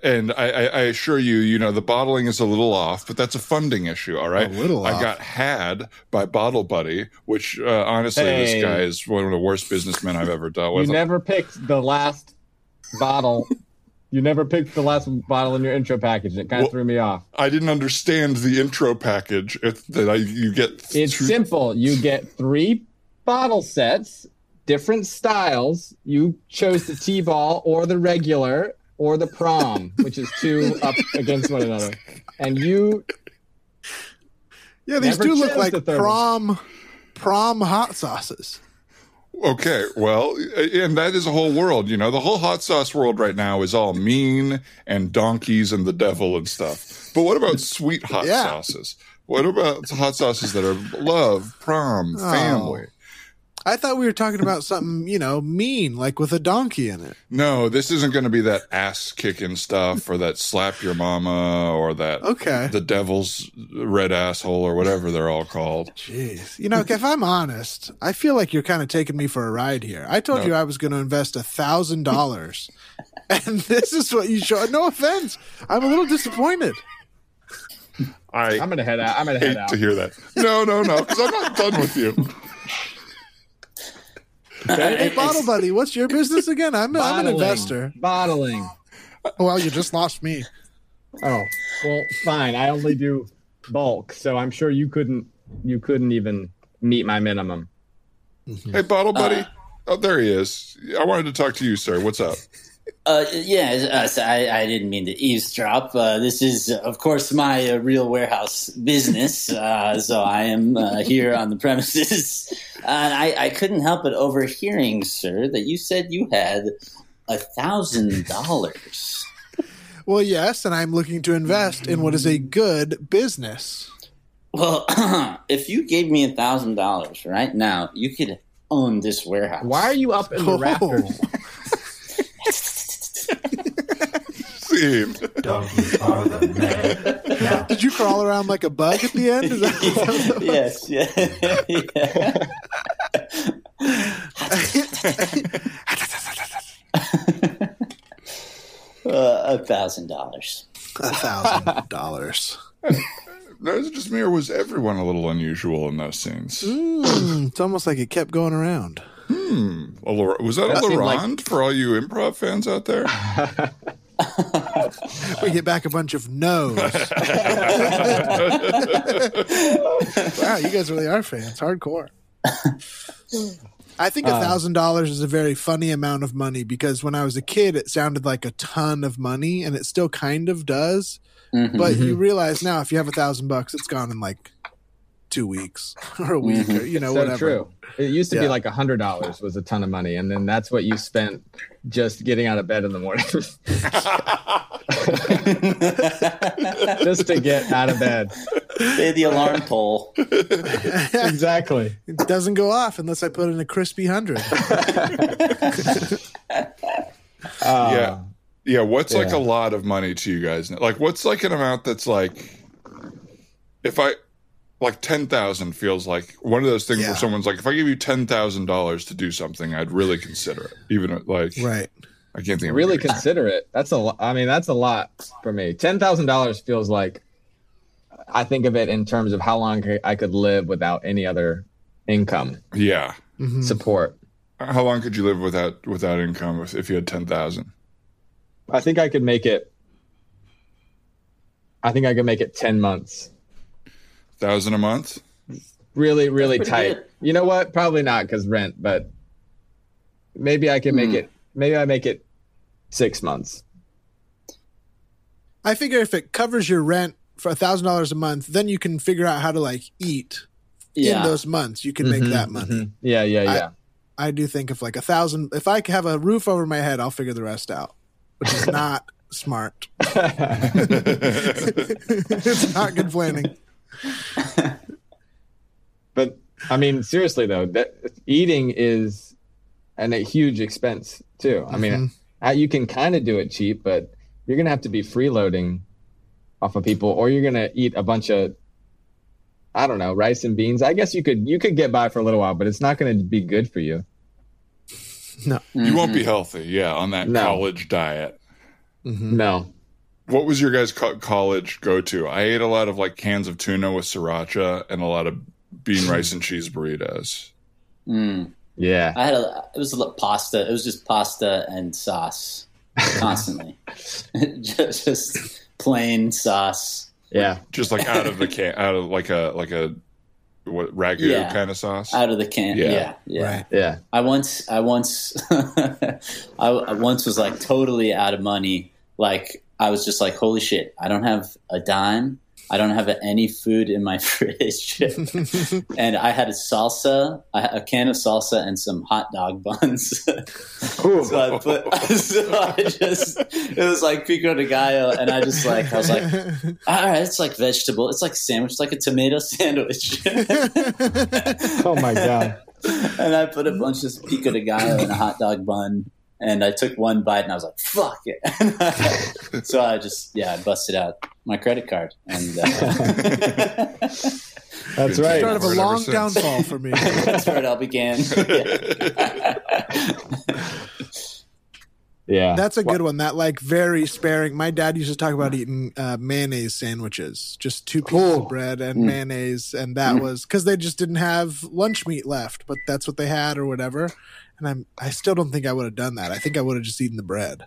And I, I, I assure you, you know, the bottling is a little off, but that's a funding issue. All right. A little I off. got had by Bottle Buddy, which uh, honestly, this guy is one of the worst businessmen I've ever dealt with. You with. never picked the last bottle You never picked the last bottle in your intro package. It kind of Well- threw me off. I didn't understand the intro package. If, that I you get It's two- simple. You get three bottle sets, different styles. You chose the T-ball or the regular or the prom, which is two up against one another. And you Yeah, these do look like the prom prom hot sauces. Okay, well, and that is a whole world. You know, the whole hot sauce world right now is all mean and donkeys and the devil and stuff. But what about sweet hot Yeah. sauces? What about hot sauces that are love, prom, Oh. Family? I thought we were talking about something, you know, mean, like with a donkey in it. No, this isn't going to be that ass kicking stuff or that slap your mama or that Okay. the devil's red asshole or whatever they're all called. Jeez. You know, if I'm honest, I feel like you're kind of taking me for a ride here. I told No. you I was going to invest a thousand dollars, and this is what you show. No offense, I'm a little disappointed. I I'm gonna head out. I'm gonna head out. to hear that. No, no, no, because I'm not done with you. Hey, bottle buddy, what's your business again? I'm, I'm an investor. Bottling. Well, you just lost me. Oh well, fine. I only do bulk, so I'm sure you couldn't. You couldn't even meet my minimum. Mm-hmm. Hey, bottle uh, buddy. oh, there he is. I wanted to talk to you, sir. What's up? Uh, yeah, uh, so I, I didn't mean to eavesdrop. Uh, this is, uh, of course, my uh, real warehouse business. Uh, so I am uh, here on the premises. And I, I couldn't help but overhearing, sir, that you said you had a thousand dollars. Well, yes, and I'm looking to invest in what is a good business. Well, if you gave me a thousand dollars right now, you could own this warehouse. Why are you up in the rafters? Scene. Donkeys are the man. Did you crawl around like a bug at the end? Is that yes, yeah, yeah. uh, a thousand dollars. a thousand dollars? No, is it just me, or was everyone a little unusual in those scenes? Mm, it's almost like it kept going around. Hmm. A Lor- was that, That a seemed like- for all you improv fans out there? We get back a bunch of no's. wow, you guys really are fans, hardcore. I think uh, a thousand dollars is a very funny amount of money because when I was a kid, it sounded like a ton of money, and it still kind of does. Mm-hmm. But you mm-hmm. realize now, if you have a thousand bucks, it's gone in like two weeks or a week, or you know, so whatever. true. It used to be like a hundred dollars was a ton of money, and then that's what you spent just getting out of bed in the morning, just to get out of bed. Pay the alarm toll. Exactly. It doesn't go off unless I put in a crispy hundred. Uh, yeah. Yeah. What's like a lot of money to you guys? Like, what's like an amount that's like, if I, like 10,000 feels like one of those things Yeah. where someone's like, if I give you $10,000 to do something, I'd really consider it. Even like, right. I can't think of Really consider it. That's a. lo- I mean, that's a lot for me. Ten thousand dollars feels like. I think of it in terms of how long I could live without any other income example. Yeah. Mhm. support. How long could you live without without income if, if you had 10,000? I think I could make it. I think I could make it ten months. Thousand a month? Really, really tight. good. You know what? Probably not because rent, but maybe I can make Hmm. it. Maybe I make it six months. I figure if it covers your rent for a thousand dollars a month, then you can figure out how to like eat in those months. You can make Mhm, that money. mhm. Yeah, yeah, I- yeah. I do think if like a thousand, if I have a roof over my head, I'll figure the rest out, which is not smart. it's not good planning. But I mean, seriously though, that eating is an, a huge expense too. I mean, uh, you can kind of do it cheap, but you're gonna have to be freeloading off of people, or you're gonna eat a bunch of, I don't know, rice and beans. I guess you could you could get by for a little while, but it's not gonna be good for you. No, you won't be healthy, yeah, on that No. college diet. No, What was your guys' co- college go to? I ate a lot of like cans of tuna with sriracha and a lot of bean rice and cheese burritos. Mm. yeah, I had a. It was a little pasta. It was just pasta and sauce. constantly. just, just plain sauce. Yeah. Just like out of the can, out of like a like a what ragu Yeah. kind of sauce. Out of the can. Yeah. Yeah. Yeah. Right. Yeah. I once, I once, I, I once was like totally out of money. Like I was just like, holy shit, I don't have a dime. I don't have any food in my fridge, and I had a salsa, a can of salsa, and some hot dog buns. So I put, so I just, it was like pico de gallo, and I just like, I was like, all right, it's like vegetable, it's like sandwich, it's like a tomato sandwich. Oh my god. and I put a bunch of pico de gallo in a hot dog bun. And I took one bite and I was like, fuck it. so I just, yeah, I busted out my credit card. And uh, That's Been right. Start of a long downfall for me. that's where it all began. Yeah. That's a good one. That like very sparing. My dad used to talk about eating uh, mayonnaise sandwiches, just two pieces Cool. of bread and Mm. mayonnaise, and that was because they just didn't have lunch meat left, but that's what they had or whatever. And I'm I still don't think I would have done that. I think I would have just eaten the bread.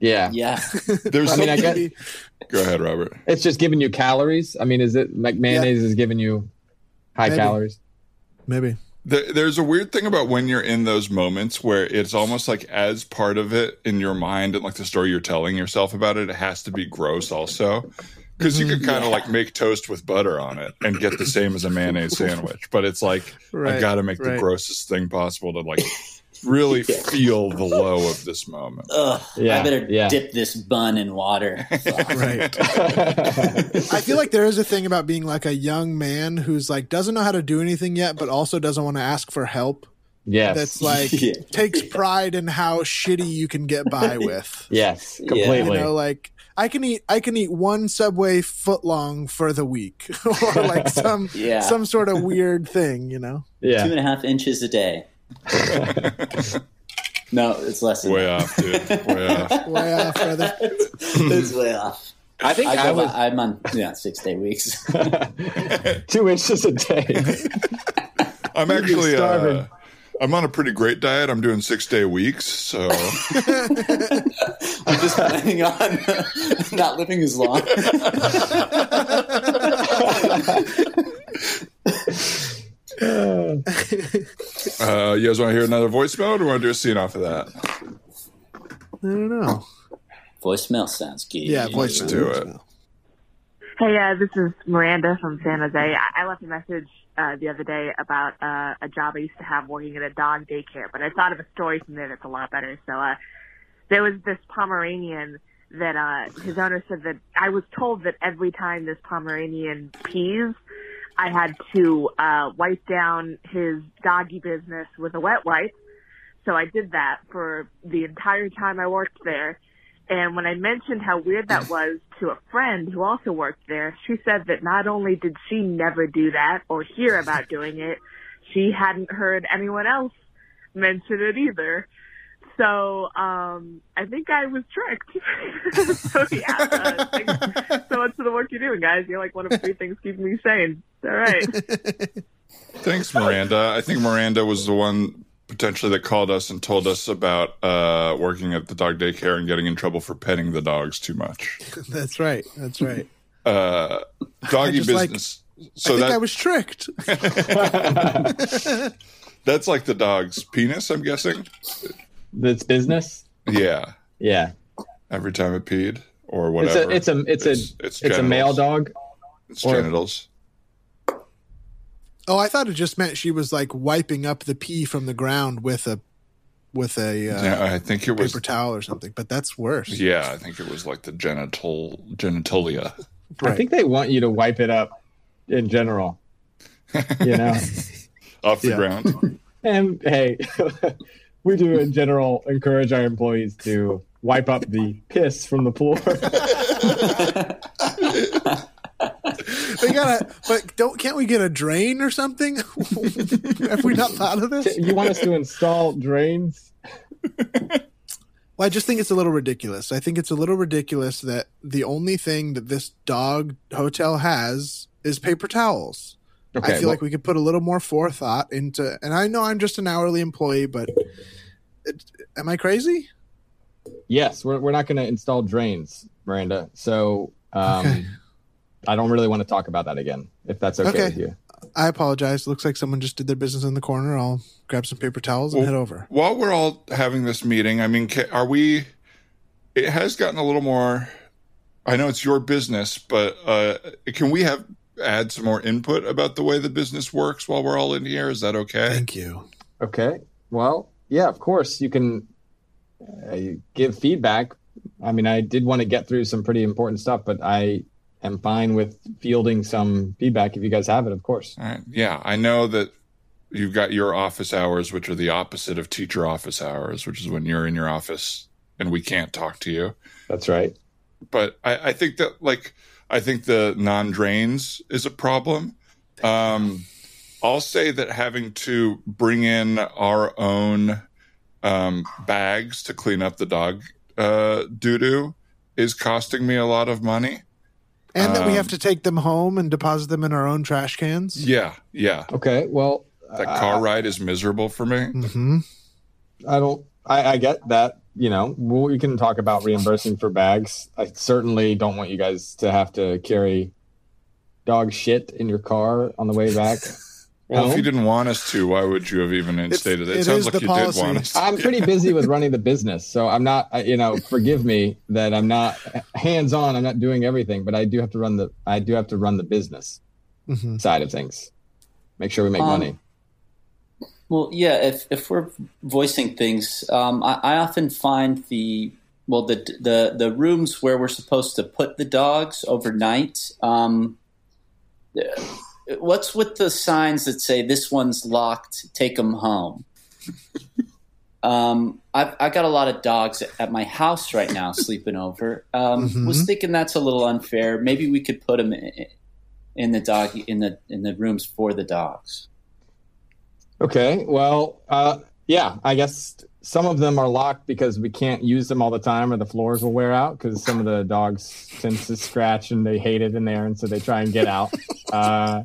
yeah. yeah. There's I mean, I something- guess go ahead, Robert. it's just giving you calories. I mean, is it like mayonnaise is giving you high Maybe. calories? Maybe. There- There's a weird thing about when you're in those moments where it's almost like as part of it in your mind and like the story you're telling yourself about it, it has to be gross also. Because you can kind of like make toast with butter on it and get the same as a mayonnaise sandwich. But it's like, I got to make the grossest thing possible to like really feel the low of this moment. Ugh, Yeah, I better yeah. dip this bun in water. Right. I feel like there is a thing about being like a young man who's like doesn't know how to do anything yet, but also doesn't want to ask for help. yes. That's like Yeah. takes pride in how shitty you can get by with. yes. Yeah. Completely. You know, like I can eat I can eat one Subway footlong for the week, or like some Yeah. some sort of weird thing. You know, Two yeah. and a half inches a day. No, it's less than Way that. off, dude. Way off. way off, brother. it's way off. I think I I, go, was I'm on yeah six day weeks. two inches a day. I'm actually uh. I'm on a pretty great diet. I'm doing six day weeks, so I'm just planning on not living as long. Uh, you guys want to hear another voicemail, or do you want to do a scene off of that? I don't know. Voicemail sounds good. Yeah, voice Let's do it. Hey, uh, this is Miranda from San Jose. I, I left a message uh, the other day about uh, a job I used to have working at a dog daycare, but I thought of a story from there that's a lot better. So uh, there was this Pomeranian that uh, his owner said that I was told that every time this Pomeranian pees, I had to uh, wipe down his doggy business with a wet wipe. So I did that for the entire time I worked there. And when I mentioned how weird that was to a friend who also worked there, she said that not only did she never do that or hear about doing it, she hadn't heard anyone else mention it either. So um, I think I was tricked. so yeah, uh, thanks so much for the work you're doing, guys. You're like one of three things keeping me sane. All right. Thanks, Miranda. I think Miranda was the one potentially that called us and told us about uh, working at the dog daycare and getting in trouble for petting the dogs too much. That's right. That's right. Uh, doggy just like- business. I so think that I was tricked. that's like the dog's penis. I'm guessing. That's business. Yeah. Yeah. Every time it peed or It's whatever. a it's a it's, It's- a it's it's a male dog. It's or- genitals. Oh, I thought it just meant she was like wiping up the pee from the ground with a with a uh, yeah, I think it was. paper towel or something. But that's worse. Yeah, I think it was like the genital genitalia. I think they want you to wipe it up in general. You know. off the Yeah. ground. and hey, we do in general encourage our employees to wipe up the piss from the floor. They gotta, but don't can't we get a drain or something? Have we not thought of this? you want us to install drains? Well, I just think it's a little ridiculous. I think it's a little ridiculous that the only thing that this dog hotel has is paper towels. Okay. I feel like we could put a little more forethought into. And I know I'm just an hourly employee, but it, am I crazy? yes, we're we're not going to install drains, Miranda. So um, Okay. I don't really want to talk about that again. If that's okay, Okay. with you. I apologize. Looks like someone just did their business in the corner. I'll grab some paper towels and Well- head over. While we're all having this meeting, I mean, are we? It has gotten a little more. I know it's your business, but uh, can we have add some more input about the way the business works while we're all in here? Is that okay? Thank you. Okay. Well, yeah, of course you can uh, give feedback. I mean, I did want to get through some pretty important stuff, but I am fine with fielding some feedback if you guys have it, of course. All right. Yeah, I know that you've got your office hours, which are the opposite of teacher office hours, which is when you're in your office and we can't talk to you. That's right. But I, I think that, like, I think the non drains is a problem. Um, I'll say that having to bring in our own um, bags to clean up the dog uh, doo doo is costing me a lot of money. And that we Um, have to take them home and deposit them in our own trash cans. Yeah, yeah. Okay. Well, That I- car ride is miserable for me. hmm I don't. I, I get that. You know, we can talk about reimbursing for bags. I certainly don't want you guys to have to carry dog shit in your car on the way back. Well, if you didn't want us to, why would you have even instated it? it It sounds like you policy. did want us to. I'm pretty busy with running the business, so I'm not. You know, forgive me that I'm not hands on. I'm not doing everything, but I do have to run the. I do have to run the business hmm side of things. Make sure we make Um, money. Well, yeah. If if we're voicing things, um, I, I often find the well the the the rooms where we're supposed to put the dogs overnight. Um, what's with the signs that say this one's locked? Take them home. Um, I've I got a lot of dogs at my house right now sleeping over. Um, Mhm. Was thinking that's a little unfair. Maybe we could put them in, in the dog in the in the rooms for the dogs. Okay. Well, uh, yeah. I guess some of them are locked because we can't use them all the time, or the floors will wear out because some of the dogs tend to scratch and they hate it in there, and so they try and get out. uh,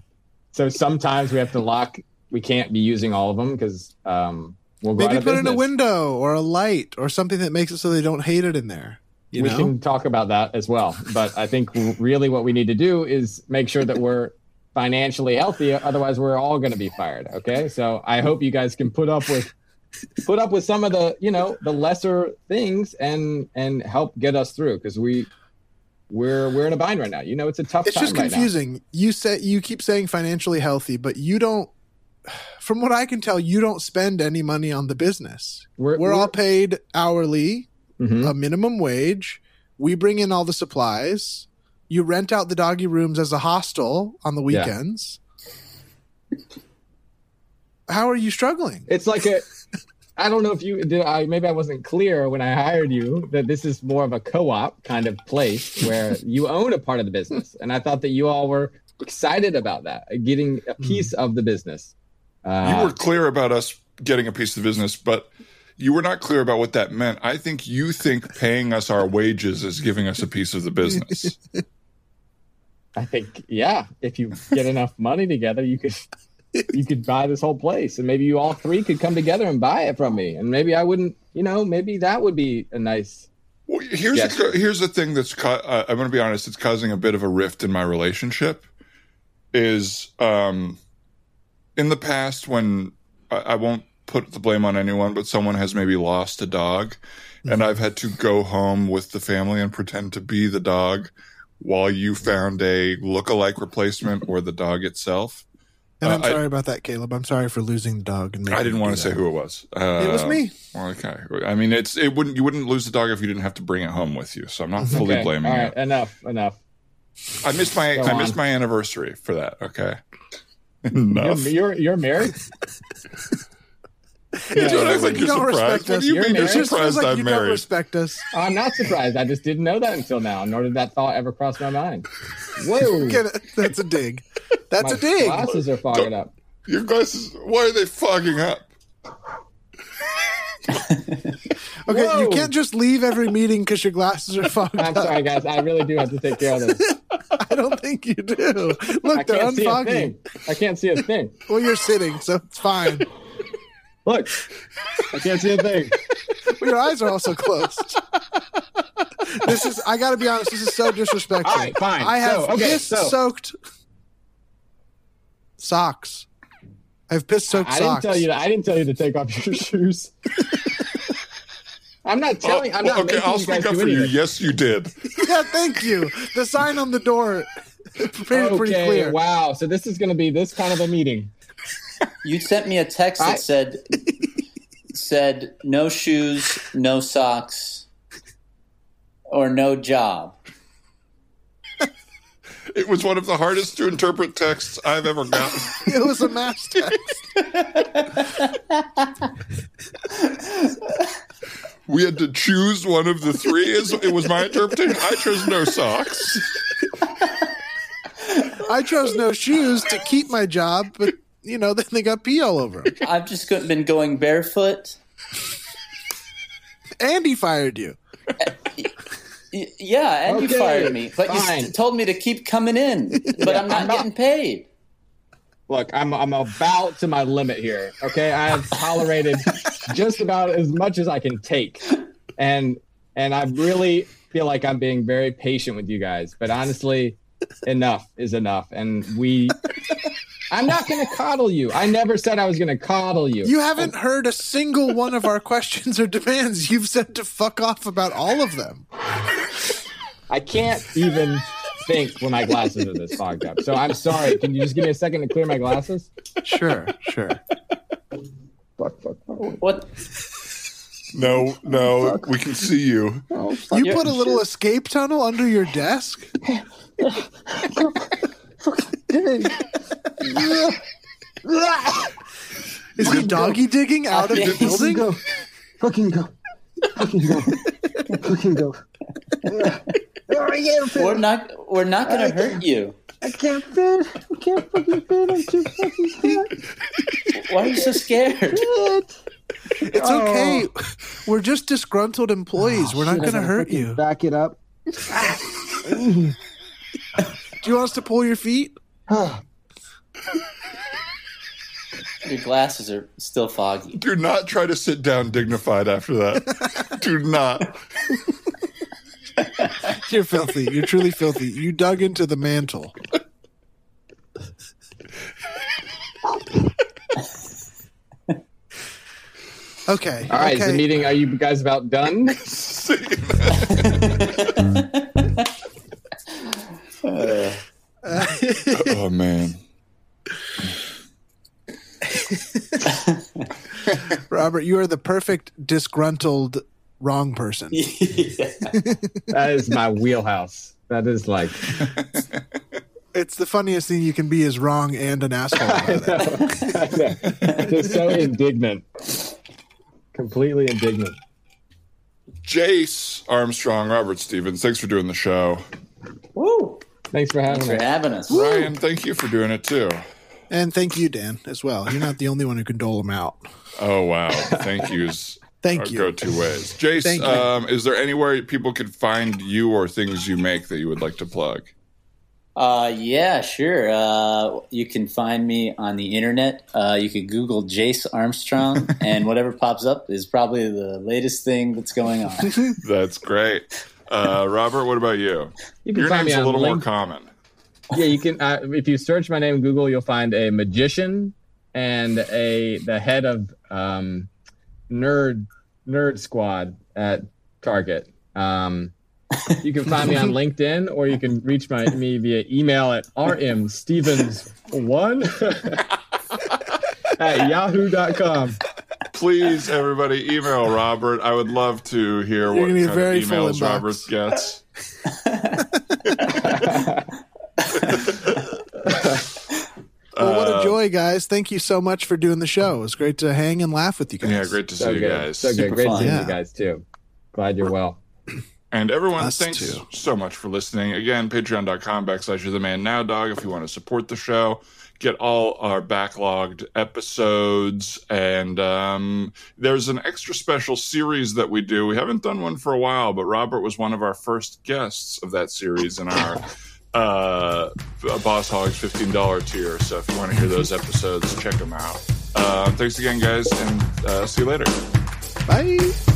so sometimes we have to lock. We can't be using all of them because um, we'll go out Maybe put in a window or a light or something that makes it so they don't hate it in there. You we know? can talk about that as well. But I think really what we need to do is make sure that we're financially healthy. Otherwise, we're all going to be fired. Okay. So I hope you guys can put up with put up with some of the you know the lesser things and and help get us through because we we're we're in a bind right now. You know, it's a tough. it's time just right now. confusing. You say you keep saying financially healthy, but you don't. From what I can tell, you don't spend any money on the business. We're, We're all paid hourly, Mhm. a minimum wage. We bring in all the supplies. You rent out the doggy rooms as a hostel on the Yeah. weekends. How are you struggling? It's like a. I don't know if you did. I maybe I wasn't clear when I hired you that this is more of a co-op kind of place where you own a part of the business, and I thought that you all were excited about that, getting a piece of the business. You Uh, were clear about us getting a piece of the business, but you were not clear about what that meant. I think you think paying us our wages is giving us a piece of the business. I think, yeah, if you get enough money together, you could you could buy this whole place, and maybe you all three could come together and buy it from me, and maybe I wouldn't. You know, maybe that would be a nice. Well, here's Yes. the, here's the thing that's uh, I'm going to be honest. It's causing a bit of a rift in my relationship. Is um, in the past when I, I won't put the blame on anyone, but someone has maybe lost a dog, and I've had to go home with the family and pretend to be the dog while you found a look-alike replacement or the dog itself. And I'm Uh, I- sorry about that, Caleb. I'm sorry for losing the dog. And I didn't want to say that. who it was. Uh, It was me. Okay. I mean, it's it wouldn't you wouldn't lose the dog if you didn't have to bring it home with you. So I'm not fully Okay, blaming all you. enough, enough. I missed my Go I missed my anniversary for that. Okay. You're, Enough. you're you're married. You don't act like You you're don't surprised. respect What us. do you You're mean you're married. It just feels surprised like I'm you don't married? respect us. I'm not surprised. I just didn't know that until now, nor did that thought ever cross my mind. Whoa, Get it? That's a dig. That's my a dig. My glasses are fogging up. Your glasses why are they fogging up? Okay, Whoa. you can't just leave every meeting because your glasses are fogged up I'm up. sorry, guys. I really do have to take care of this. I don't think you do. I Look, they're can't see a unfogging. I can't see a thing. Well, you're sitting, so it's fine. Look, I can't see a thing. Your eyes are also closed. this is. I got to be honest. This is so disrespectful. All right, fine. I have So, okay, piss so- soaked socks. I have piss soaked I didn't socks. tell you. To, I didn't tell you to take off your shoes. I'm not telling. I'm Well, not okay, making I'll you guys speak up do for you. Yes, you did. yeah, thank you. The sign on the door made it pretty okay, clear. wow. So this is going to be this kind of a meeting. You sent me a text that I- said said no shoes, no socks, or no job. It was one of the hardest to interpret texts I've ever gotten. It was a mass text. We had to choose one of the three. Is it was my interpretation. I chose no socks. I chose no shoes to keep my job, but you know, then they got pee all over 'em. I've just been going barefoot. And he fired you. Uh, yeah, and you Okay, fired me, but you fine. st- told me to keep coming in. But I'm not I'm not- getting paid. Look, I'm I'm about to my limit here. Okay, I have tolerated just about as much as I can take, and and I really feel like I'm being very patient with you guys. But honestly, enough is enough, and we. I'm not going to coddle you. I never said I was going to coddle you. You haven't heard a single one of our questions or demands. You've said to fuck off about all of them. I can't even think when my glasses are this fogged up. So I'm sorry. Can you just give me a second to clear my glasses? Sure, sure. Fuck, fuck, fuck. What? No, no, we can see you. Oh, you put a little escape tunnel under your desk? Is he doggy digging out of the building? Go. Fucking go. Fucking go. Fucking go. We're not. We're not going to hurt you. I can't fit. I can't fucking fit. I'm too fucking fat. Why are you so scared? It's oh. okay. We're just disgruntled employees. Oh, we're not going to hurt you. Back it up. Do you want us to pull your feet? Your glasses are still foggy. Do not try to sit down dignified after that. Do not. You're filthy. You're truly filthy. You dug into the mantle. Okay. All right, okay. is the meeting? Are you guys about done? Uh, oh man. Robert, you are the perfect disgruntled wrong person. Yeah. That is my wheelhouse. That is like It's the funniest thing you can be is wrong and an asshole. About it. just so indignant, completely indignant. Jace Armstrong, Robert Stevens, thanks for doing the show. Woo! Thanks for having Thanks for having us. Ryan, thank you for doing it too. And thank you, Dan, as well. You're not the only one who can dole them out. Oh wow. Thank yous. Thank you. Go two ways. Jace, Thank you. um, is there anywhere people could find you or things you make that you would like to plug? Uh, yeah, sure. Uh, you can find me on the internet. Uh, you could Google Jace Armstrong, and whatever pops up is probably the latest thing that's going on. That's great. Uh, Robert, what about you? You can Your find name's me a little more common. Yeah, you can. Uh, if you search my name in Google, you'll find a magician and a the head of um, nerd nerd squad at Target. Um, you can find me on LinkedIn, or you can reach my me via email at rmstevens1 at yahoo.com. Please, everybody, email Robert. I would love to hear what gonna get kind very of emails inbox. Robert gets. Well, what Uh, a joy, guys. Thank you so much for doing the show. It was great to hang and laugh with you guys. Yeah, great to see So you guys. So good. Great fun. seeing Yeah. you guys too. Glad you're well. And everyone, Us thanks too. so much for listening. Again, patreon.com backslash you're the man now dog if you want to support the show. Get all our backlogged episodes. And um, there's an extra special series that we do. We haven't done one for a while, but Robert was one of our first guests of that series in our uh, Boss Hogs $15 tier. So if you want to hear those episodes, check them out. Uh, thanks again, guys, and uh, see you later. Bye.